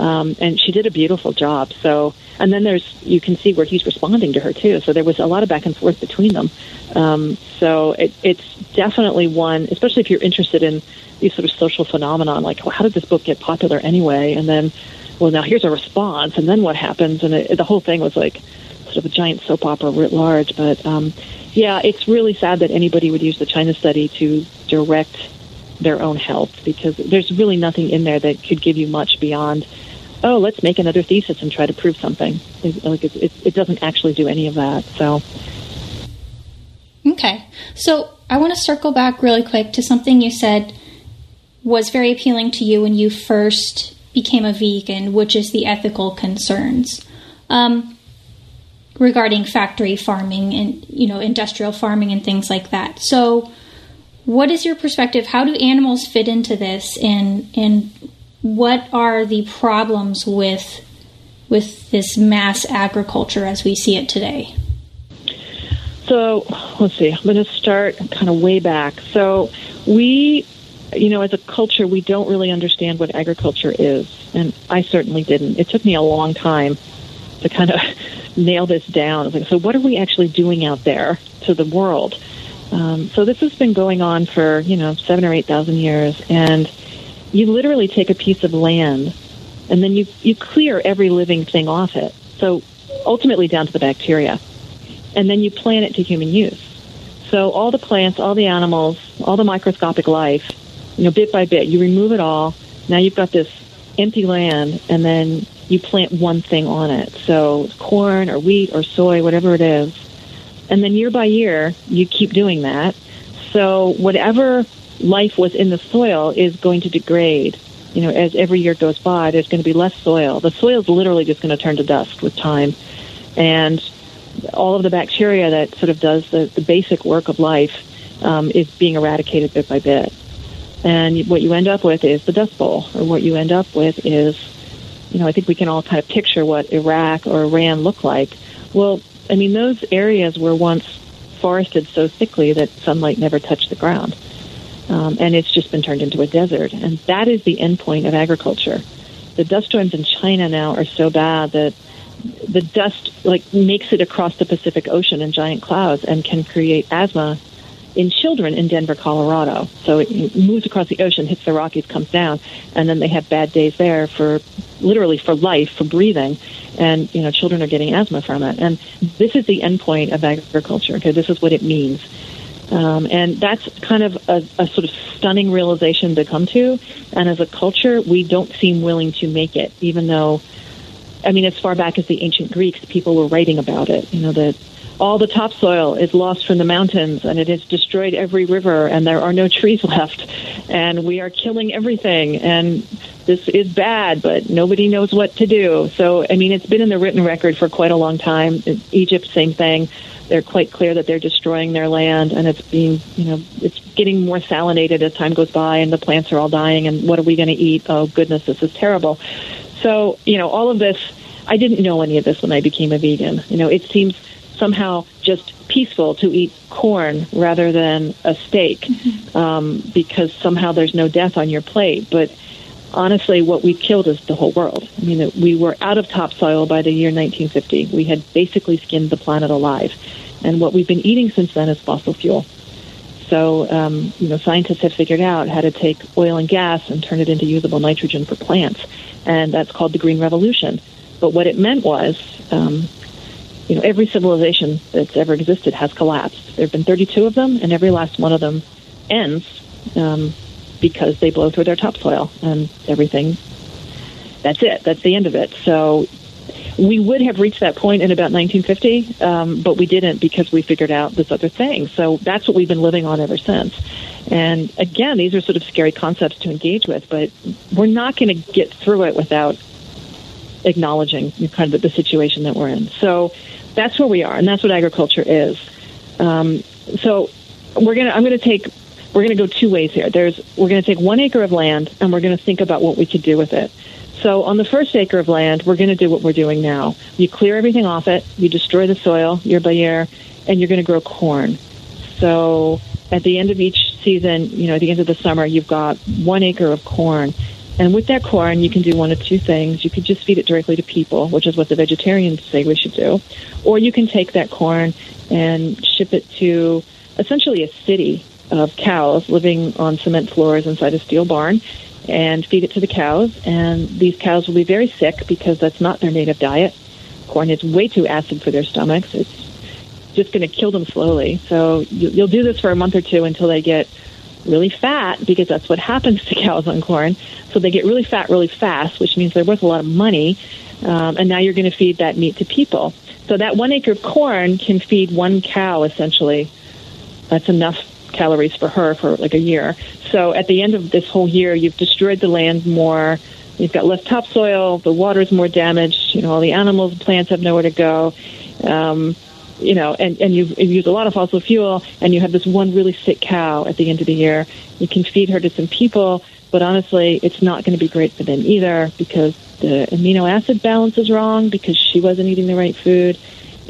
um, and she did a beautiful job. So, and then there's you can see where he's responding to her too. So there was a lot of back and forth between them. Um, so it, it's definitely one, especially if you're interested in these sort of social phenomenon, like well, how did this book get popular anyway, and then well, now here's a response, and then what happens? And it, the whole thing was like sort of a giant soap opera writ large. But um, yeah, it's really sad that anybody would use the China study to direct their own health because there's really nothing in there that could give you much beyond. Oh, let's make another thesis and try to prove something. It, like it, it, it doesn't actually do any of that. So. Okay, so I want to circle back really quick to something you said was very appealing to you when you first became a vegan, which is the ethical concerns um, regarding factory farming and you know industrial farming and things like that. So, what is your perspective? How do animals fit into this, and and what are the problems with with this mass agriculture as we see it today? So let's see. I'm going to start kind of way back. So we you know, as a culture, we don't really understand what agriculture is. And I certainly didn't. It took me a long time to kind of [LAUGHS] nail this down. Like, so, what are we actually doing out there to the world? Um, so, this has been going on for, you know, seven or 8,000 years. And you literally take a piece of land and then you, you clear every living thing off it. So, ultimately, down to the bacteria. And then you plant it to human use. So, all the plants, all the animals, all the microscopic life you know, bit by bit. You remove it all. Now you've got this empty land, and then you plant one thing on it. So corn or wheat or soy, whatever it is. And then year by year, you keep doing that. So whatever life was in the soil is going to degrade. You know, as every year goes by, there's going to be less soil. The soil is literally just going to turn to dust with time. And all of the bacteria that sort of does the, the basic work of life um, is being eradicated bit by bit. And what you end up with is the Dust Bowl, or what you end up with is, you know, I think we can all kind of picture what Iraq or Iran look like. Well, I mean, those areas were once forested so thickly that sunlight never touched the ground. Um, and it's just been turned into a desert. And that is the end point of agriculture. The dust storms in China now are so bad that the dust like makes it across the Pacific Ocean in giant clouds and can create asthma in children in Denver, Colorado. So it moves across the ocean, hits the Rockies, comes down, and then they have bad days there for literally for life, for breathing, and you know children are getting asthma from it. And this is the end point of agriculture. Okay, this is what it means. Um, and that's kind of a, a sort of stunning realization to come to. And as a culture, we don't seem willing to make it, even though, I mean, as far back as the ancient Greeks, people were writing about it. You know, that all the topsoil is lost from the mountains and it has destroyed every river and there are no trees [LAUGHS] left and we are killing everything and this is bad but nobody knows what to do so i mean it's been in the written record for quite a long time egypt same thing they're quite clear that they're destroying their land and it's being you know it's getting more salinated as time goes by and the plants are all dying and what are we going to eat oh goodness this is terrible so you know all of this i didn't know any of this when i became a vegan you know it seems somehow just peaceful to eat corn rather than a steak mm-hmm. um, because somehow there's no death on your plate. But honestly, what we've killed is the whole world. I mean, we were out of topsoil by the year 1950. We had basically skinned the planet alive. And what we've been eating since then is fossil fuel. So, um, you know, scientists have figured out how to take oil and gas and turn it into usable nitrogen for plants. And that's called the Green Revolution. But what it meant was um, you know, every civilization that's ever existed has collapsed. There have been 32 of them, and every last one of them ends um, because they blow through their topsoil and everything. That's it. That's the end of it. So we would have reached that point in about 1950, um, but we didn't because we figured out this other thing. So that's what we've been living on ever since. And again, these are sort of scary concepts to engage with, but we're not going to get through it without acknowledging kind of the situation that we're in. So that's where we are, and that's what agriculture is. Um, so we're gonna I'm gonna take we're gonna go two ways here. There's we're gonna take one acre of land and we're gonna think about what we could do with it. So on the first acre of land, we're going to do what we're doing now. You clear everything off it, you destroy the soil year by year, and you're going to grow corn. So at the end of each season, you know, at the end of the summer, you've got one acre of corn. And with that corn, you can do one of two things. You could just feed it directly to people, which is what the vegetarians say we should do. Or you can take that corn and ship it to essentially a city of cows living on cement floors inside a steel barn and feed it to the cows. And these cows will be very sick because that's not their native diet. Corn is way too acid for their stomachs. It's just going to kill them slowly. So you'll do this for a month or two until they get really fat because that's what happens to [LAUGHS] cows on corn. So they get really fat really fast, which means they're worth a lot of money. Um, and now you're going to feed that meat to people. So that one acre of corn can feed one cow essentially. That's enough calories for her for like a year. So at the end of this whole year, you've destroyed the land more. You've got less topsoil. The water's more damaged. You know, all the animals, and plants have nowhere to go. Um, you know, and, and you've, you've used a lot of fossil fuel, and you have this one really sick cow at the end of the year. You can feed her to some people, but honestly, it's not going to be great for them either because the amino acid balance is wrong because she wasn't eating the right food.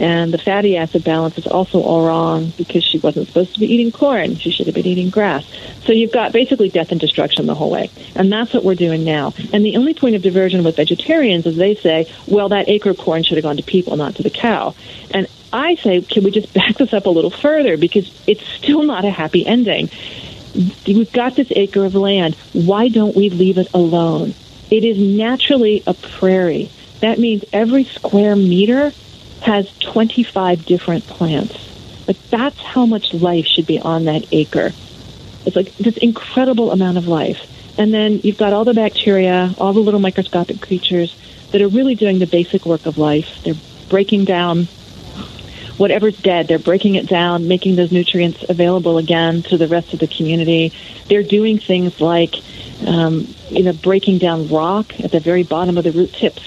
And the fatty acid balance is also all wrong because she wasn't supposed to be eating corn. She should have been eating grass. So you've got basically death and destruction the whole way. And that's what we're doing now. And the only point of diversion with vegetarians is they say, well, that acre of corn should have gone to people, not to the cow. And I say, can we just [LAUGHS] back this up a little further because it's still not a happy ending. We've got this acre of land. Why don't we leave it alone? It is naturally a prairie. That means every square meter has 25 different plants. Like that's how much life should be on that acre. It's like this incredible amount of life. And then you've got all the bacteria, all the little microscopic creatures that are really doing the basic work of life. They're breaking down whatever's dead, they're breaking it down, making those nutrients available again to the rest of the community. They're doing things like, um, you know, breaking down rock at the very bottom of the root tips.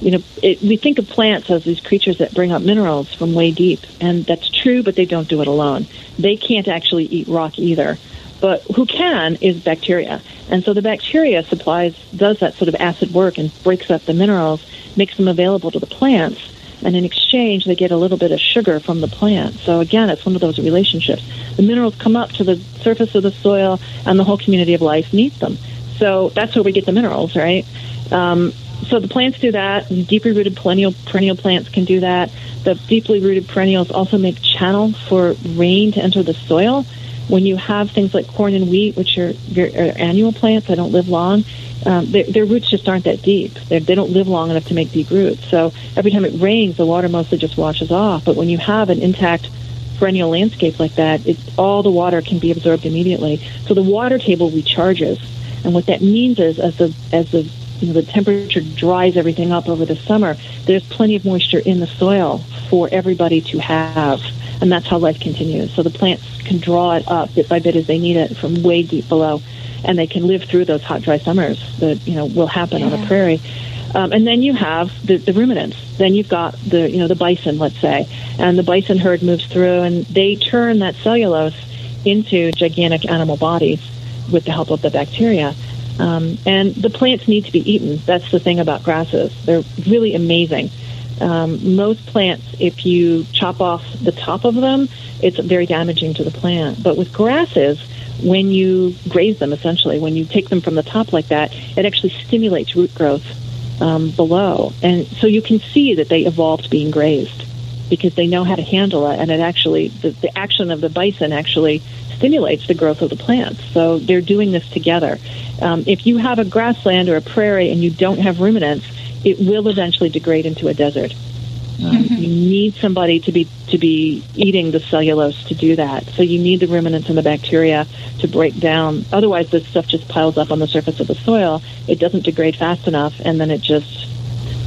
You know, it, we think of plants as these creatures that bring up minerals from way deep, and that's true, but they don't do it alone. They can't actually eat rock either. But who can is bacteria. And so the bacteria supplies, does that sort of acid work and breaks up the minerals, makes them available to the plants and in exchange they get a little bit of sugar from the plant. So again, it's one of those relationships. The minerals come up to the surface of the soil, and the whole community of life needs them. So that's where we get the minerals, right? Um, so the plants do that. Deeply rooted perennial perennial plants can do that. The deeply rooted perennials also make channels for rain to enter the soil. When you have things like corn and wheat, which are, are annual plants that don't live long, um, their, their, roots just aren't that deep. They're, they do not live long enough to make deep roots. So every time it rains, the water mostly just washes off. But when you have an intact perennial landscape like that, it, all the water can be absorbed immediately. So the water table recharges, and what that means is, as the as the you know, the temperature dries everything up over the summer, there's plenty of moisture in the soil for everybody to have. And that's how life continues. So the plants can draw it up bit by bit as they need it from way deep below. And they can live through those hot, dry summers that, you know, will happen yeah. on a prairie. Um, and then you have the, the ruminants. Then you've got the, you know, the bison, let's say. And the bison herd moves through and they turn that cellulose into gigantic animal bodies with the help of the bacteria. Um, and the plants need to be eaten. That's the thing about grasses. They're really amazing. Um, most plants, if you chop off the top of them, it's very damaging to the plant. But with grasses, when you graze them, essentially, when you take them from the top like that, it actually stimulates root growth um, below. And so you can see that they evolved being grazed because they know how to handle it. And it actually, the, the action of the bison actually stimulates the growth of the plants. So they're doing this together. Um, if you have a grassland or a prairie and you don't have ruminants, it will eventually degrade into a desert. Um, mm-hmm. You need somebody to be to be eating the cellulose to do that. So you need the ruminants and the bacteria to break down. Otherwise, this stuff just piles up on the surface of the soil. It doesn't degrade fast enough, and then it just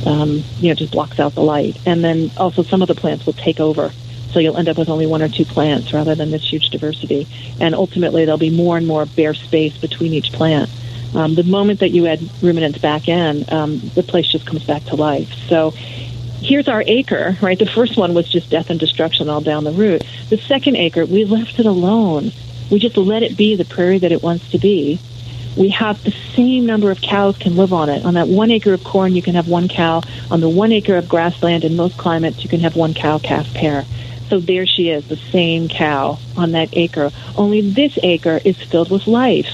um, you know just blocks out the light. And then also some of the plants will take over so you'll end up with only one or two plants rather than this huge diversity. And ultimately, there'll be more and more bare space between each plant. Um, the moment that you add ruminants back in, um, the place just comes back to life. So here's our acre, right? The first one was just death and destruction all down the route. The second acre, we left it alone. We just let it be the prairie that it wants to be. We have the same number of cows can live on it. On that one acre of corn, you can have one cow. On the one acre of grassland in most climates, you can have one cow calf pair. So there she is, the same cow on that acre. Only this acre is filled with life.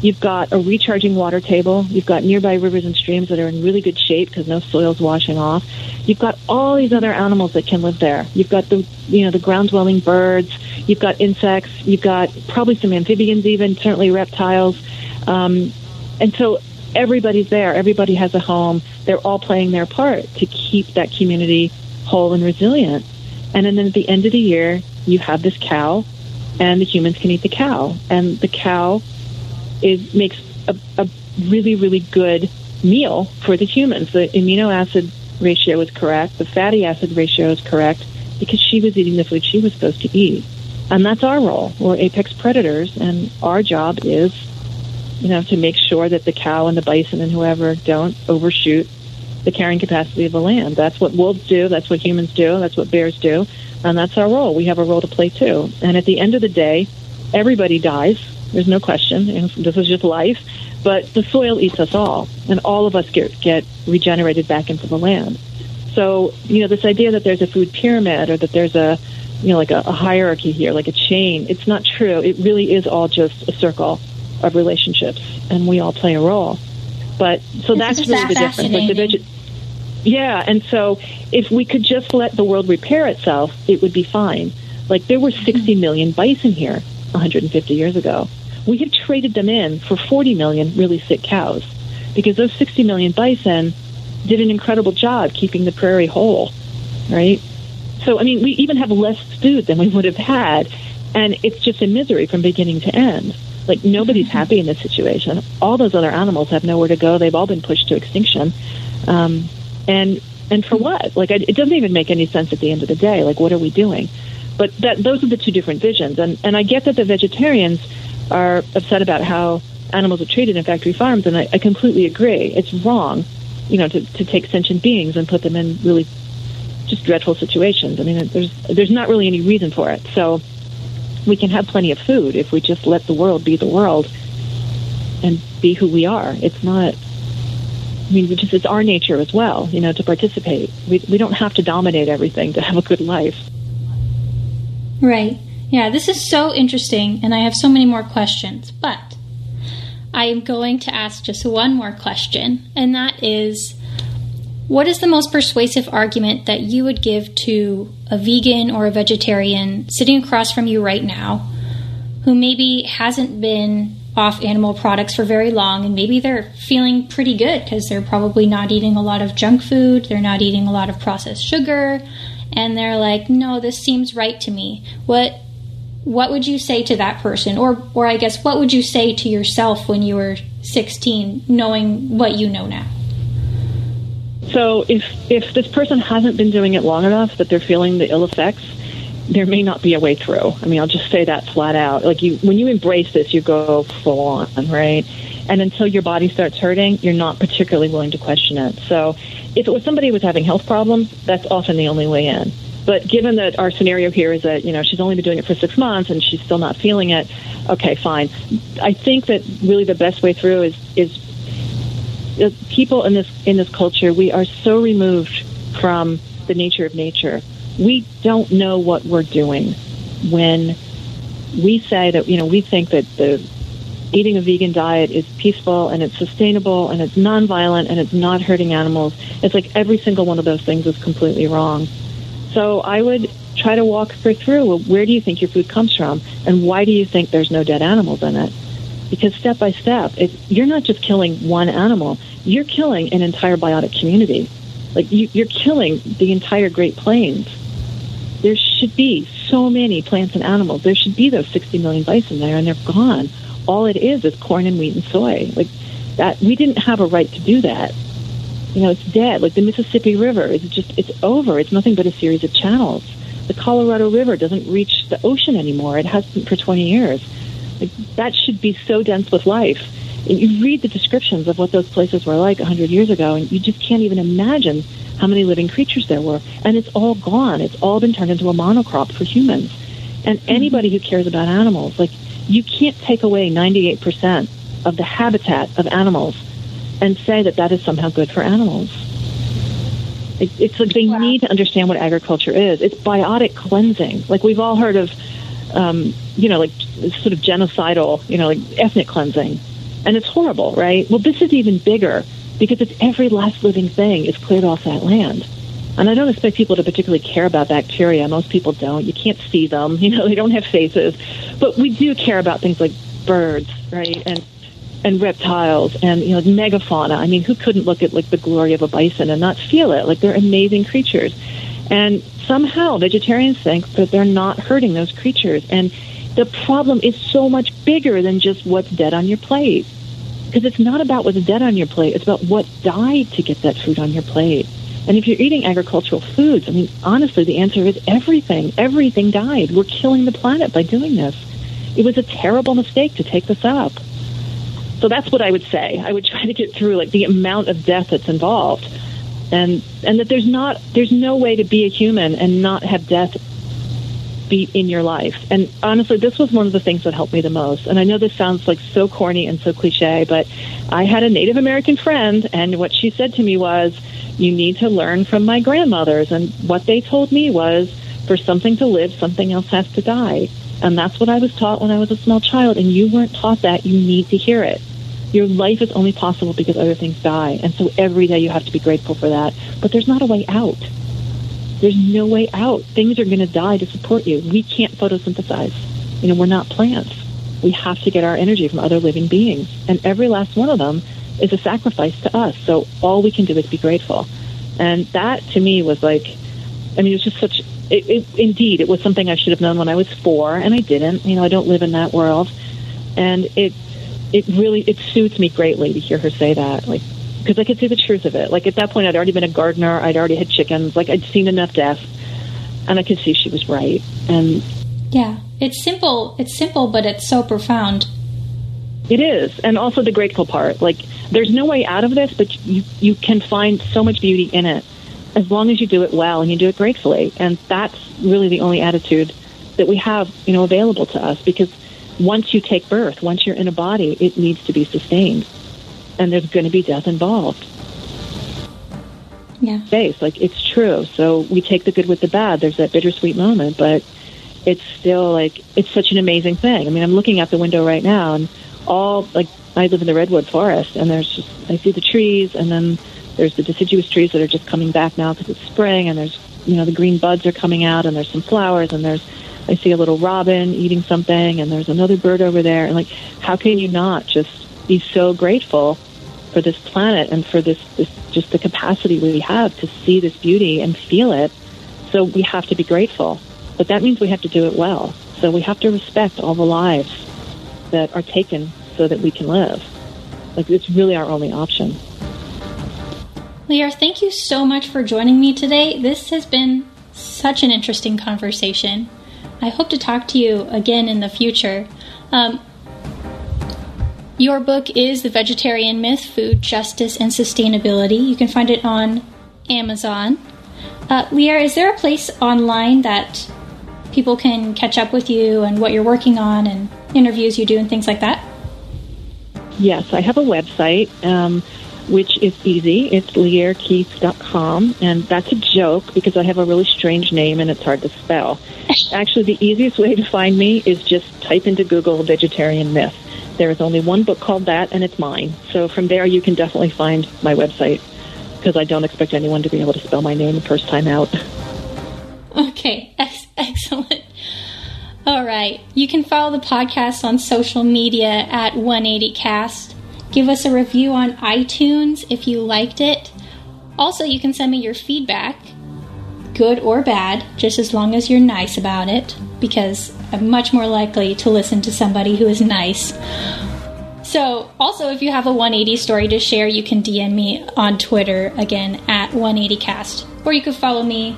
You've got a recharging water table. You've got nearby rivers and streams that are in really good shape because no soil's washing off. You've got all these other animals that can live there. You've got the, you know, the ground dwelling birds. You've got insects. You've got probably some amphibians even, certainly reptiles. Um, and so everybody's there. Everybody has a home. They're all playing their part to keep that community whole and resilient. And then at the end of the year, you have this cow, and the humans can eat the cow. And the cow is makes a, a really, really good meal for the humans. The amino acid ratio is correct. The fatty acid ratio is correct because she was eating the food she was supposed to eat. And that's our role. We're apex predators, and our job is, you know, to make sure that the cow and the bison and whoever don't overshoot the carrying capacity of the land. That's what wolves do. That's what humans do. That's what bears do. And that's our role. We have a role to play too. And at the end of the day, everybody dies. There's no question. This is just life. But the soil eats us all, and all of us get, get regenerated back into the land. So, you know, this idea that there's a food pyramid or that there's a, you know, like a, a hierarchy here, like a chain, it's not true. It really is all just a circle of relationships, and we all play a role. But so that's really the difference. Like the veg- yeah, and so if we could just let the world repair itself, it would be fine. Like there were 60 million bison here 150 years ago. We have traded them in for 40 million really sick cows because those 60 million bison did an incredible job keeping the prairie whole, right? So, I mean, we even have less food than we would have had, and it's just a misery from beginning to end. Like, nobody's happy in this situation. All those other animals have nowhere to go. They've all been pushed to extinction. Um, and and for what? Like, it doesn't even make any sense at the end of the day. Like, what are we doing? But that those are the two different visions. And and I get that the vegetarians are upset about how animals are treated in factory farms, and I, I completely agree. It's wrong, you know, to, to take sentient beings and put them in really just dreadful situations. I mean, there's there's not really any reason for it. So we can have plenty of food if we just let the world be the world and be who we are. It's not. I mean, just it's our nature as well, you know, to participate. We we don't have to dominate everything to have a good life. Right. Yeah, this is so interesting, and I have so many more questions, but I am going to ask just one more question, and that is what is the most persuasive argument that you would give to a vegan or a vegetarian sitting across from you right now who maybe hasn't been off animal products for very long and maybe they're feeling pretty good because they're probably not eating a lot of junk food, they're not eating a lot of processed sugar, and they're like, "No, this seems right to me." What what would you say to that person or or I guess what would you say to yourself when you were 16 knowing what you know now? So if if this person hasn't been doing it long enough that they're feeling the ill effects, there may not be a way through. I mean, I'll just say that flat out. Like you, when you embrace this, you go full on, right? And until your body starts hurting, you're not particularly willing to question it. So, if it was somebody who was having health problems, that's often the only way in. But given that our scenario here is that you know she's only been doing it for six months and she's still not feeling it, okay, fine. I think that really the best way through is is uh, people in this in this culture. We are so removed from the nature of nature we don't know what we're doing when we say that, you know, we think that the eating a vegan diet is peaceful and it's sustainable and it's nonviolent and it's not hurting animals. It's like every single one of those things is completely wrong. So I would try to walk her through well, where do you think your food comes from and why do you think there's no dead animals in it? Because step by step, you're not just killing one animal, you're killing an entire biotic community. Like you, you're killing the entire Great Plains there should be so many plants and animals. There should be those 60 million bison there, and they're gone. All it is is corn and wheat and soy. Like that, we didn't have a right to do that. You know, it's dead. Like the Mississippi River is just, it's over. It's nothing but a series of channels. The Colorado River doesn't reach the ocean anymore. It hasn't for 20 years. Like that should be so dense with life. And you read the descriptions of what those places were like 100 years ago, and you just can't even imagine how many living creatures there were. And it's all gone. It's all been turned into a monocrop for humans. And mm-hmm. anybody who cares about animals, like, you can't take away 98% of the habitat of animals and say that that is somehow good for animals. It, it's like they wow. need to understand what agriculture is. It's biotic cleansing. Like we've all heard of, um, you know, like sort of genocidal, you know, like ethnic cleansing. And it's horrible, right? Well, this is even bigger because it's every last living thing is cleared off that land. And I don't expect people to particularly care about bacteria. Most people don't. You can't see them. [LAUGHS] You know, they don't have faces. But we do care about things like birds, right? And and reptiles and you know megafauna. I mean, who couldn't look at like the glory of a bison and not feel it? Like they're amazing creatures. And somehow vegetarians think that they're not hurting those creatures. And the problem is so much bigger than just what's dead on your plate. Because it's not about what's dead on your plate, it's about what died to get that food on your plate. And if you're eating agricultural foods, I mean, honestly, the answer is everything. Everything died. We're killing the planet by doing this. It was a terrible mistake to take this up. So that's what I would say. I would try to get through like the amount of death that's involved, and and that there's not there's no way to be a human and not have death be in your life. And honestly, this was one of the things that helped me the most. And I know this sounds like so corny and so cliche, but I had a Native American friend, and what she said to me was, You need to learn from my grandmothers. And what they told me was, For something to live, something else has to die. And that's what I was taught when I was a small child. And you weren't taught that. You need to hear it. Your life is only possible because other things die. And so every day you have to be grateful for that. But there's not a way out. There's no way out. Things are going to die to support you. We can't photosynthesize. You know, we're not plants. We have to get our energy from other living beings. And every last one of them is a sacrifice to us. So all we can do is be grateful. And that to me was like, I mean, it was just such, it, it, indeed, it was something I should have known when I was four, and I didn't. You know, I don't live in that world. And it, it really, it suits me greatly to hear her say that. Like, because I could see the truth of it. Like at that point, I'd already been a gardener. I'd already had chickens. Like I'd seen enough death, and I could see she was right. And yeah, it's simple. It's simple, but it's so profound. It is, and also the grateful part. Like there's no way out of this, but you you can find so much beauty in it as long as you do it well and you do it gratefully. And that's really the only attitude that we have, you know, available to us. Because once you take birth, once you're in a body, it needs to be sustained and there's going to be death involved. Yeah. Face like it's true. So we take the good with the bad. There's that bittersweet moment, but it's still like it's such an amazing thing. I mean, I'm looking out the window right now, and all like I live in the redwood forest, and there's just I see the trees, and then There's the deciduous trees that are just coming back now because it's spring, and there's you know the green buds are coming out, and there's some flowers, and there's I see a little robin eating something, and there's another bird over there, and like how can you not just be so grateful for this planet and for this, this just the capacity we have to see this beauty and feel it. So we have to be grateful, but that means we have to do it well. So we have to respect all the lives that are taken so that we can live. Like it's really our only option. Lierre, thank you so much for joining me today. This has been such an interesting conversation. I hope to talk to you again in the future. Um, your book is The Vegetarian Myth Food, Justice, and Sustainability. You can find it on Amazon. Uh, Lierre, is there a place online that people can catch up with you and what you're working on and interviews you do and things like that? Yes, I have a website, um, which is easy. It's lierrekeith.com, and that's a joke because I have a really strange name and it's hard to spell. [LAUGHS] Actually, the easiest way to find me is just type into Google vegetarian myth there is only one book called that, and it's mine. So from there, you can definitely find my website because I don't expect anyone to be able to spell my name the first time out. Okay, Ex- excellent. All right. You can follow the podcast on social media at 180cast. Give us a review on iTunes if you liked it. Also, you can send me your feedback, good or bad, just as long as you're nice about it, because I'm much more likely to listen to somebody who is nice. So, also, if you have a 180 story to share, you can DM me on Twitter again at 180cast, or you could follow me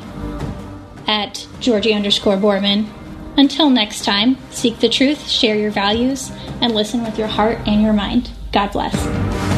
at Georgi underscore Boorman. Until next time, seek the truth, share your values, and listen with your heart and your mind. God bless.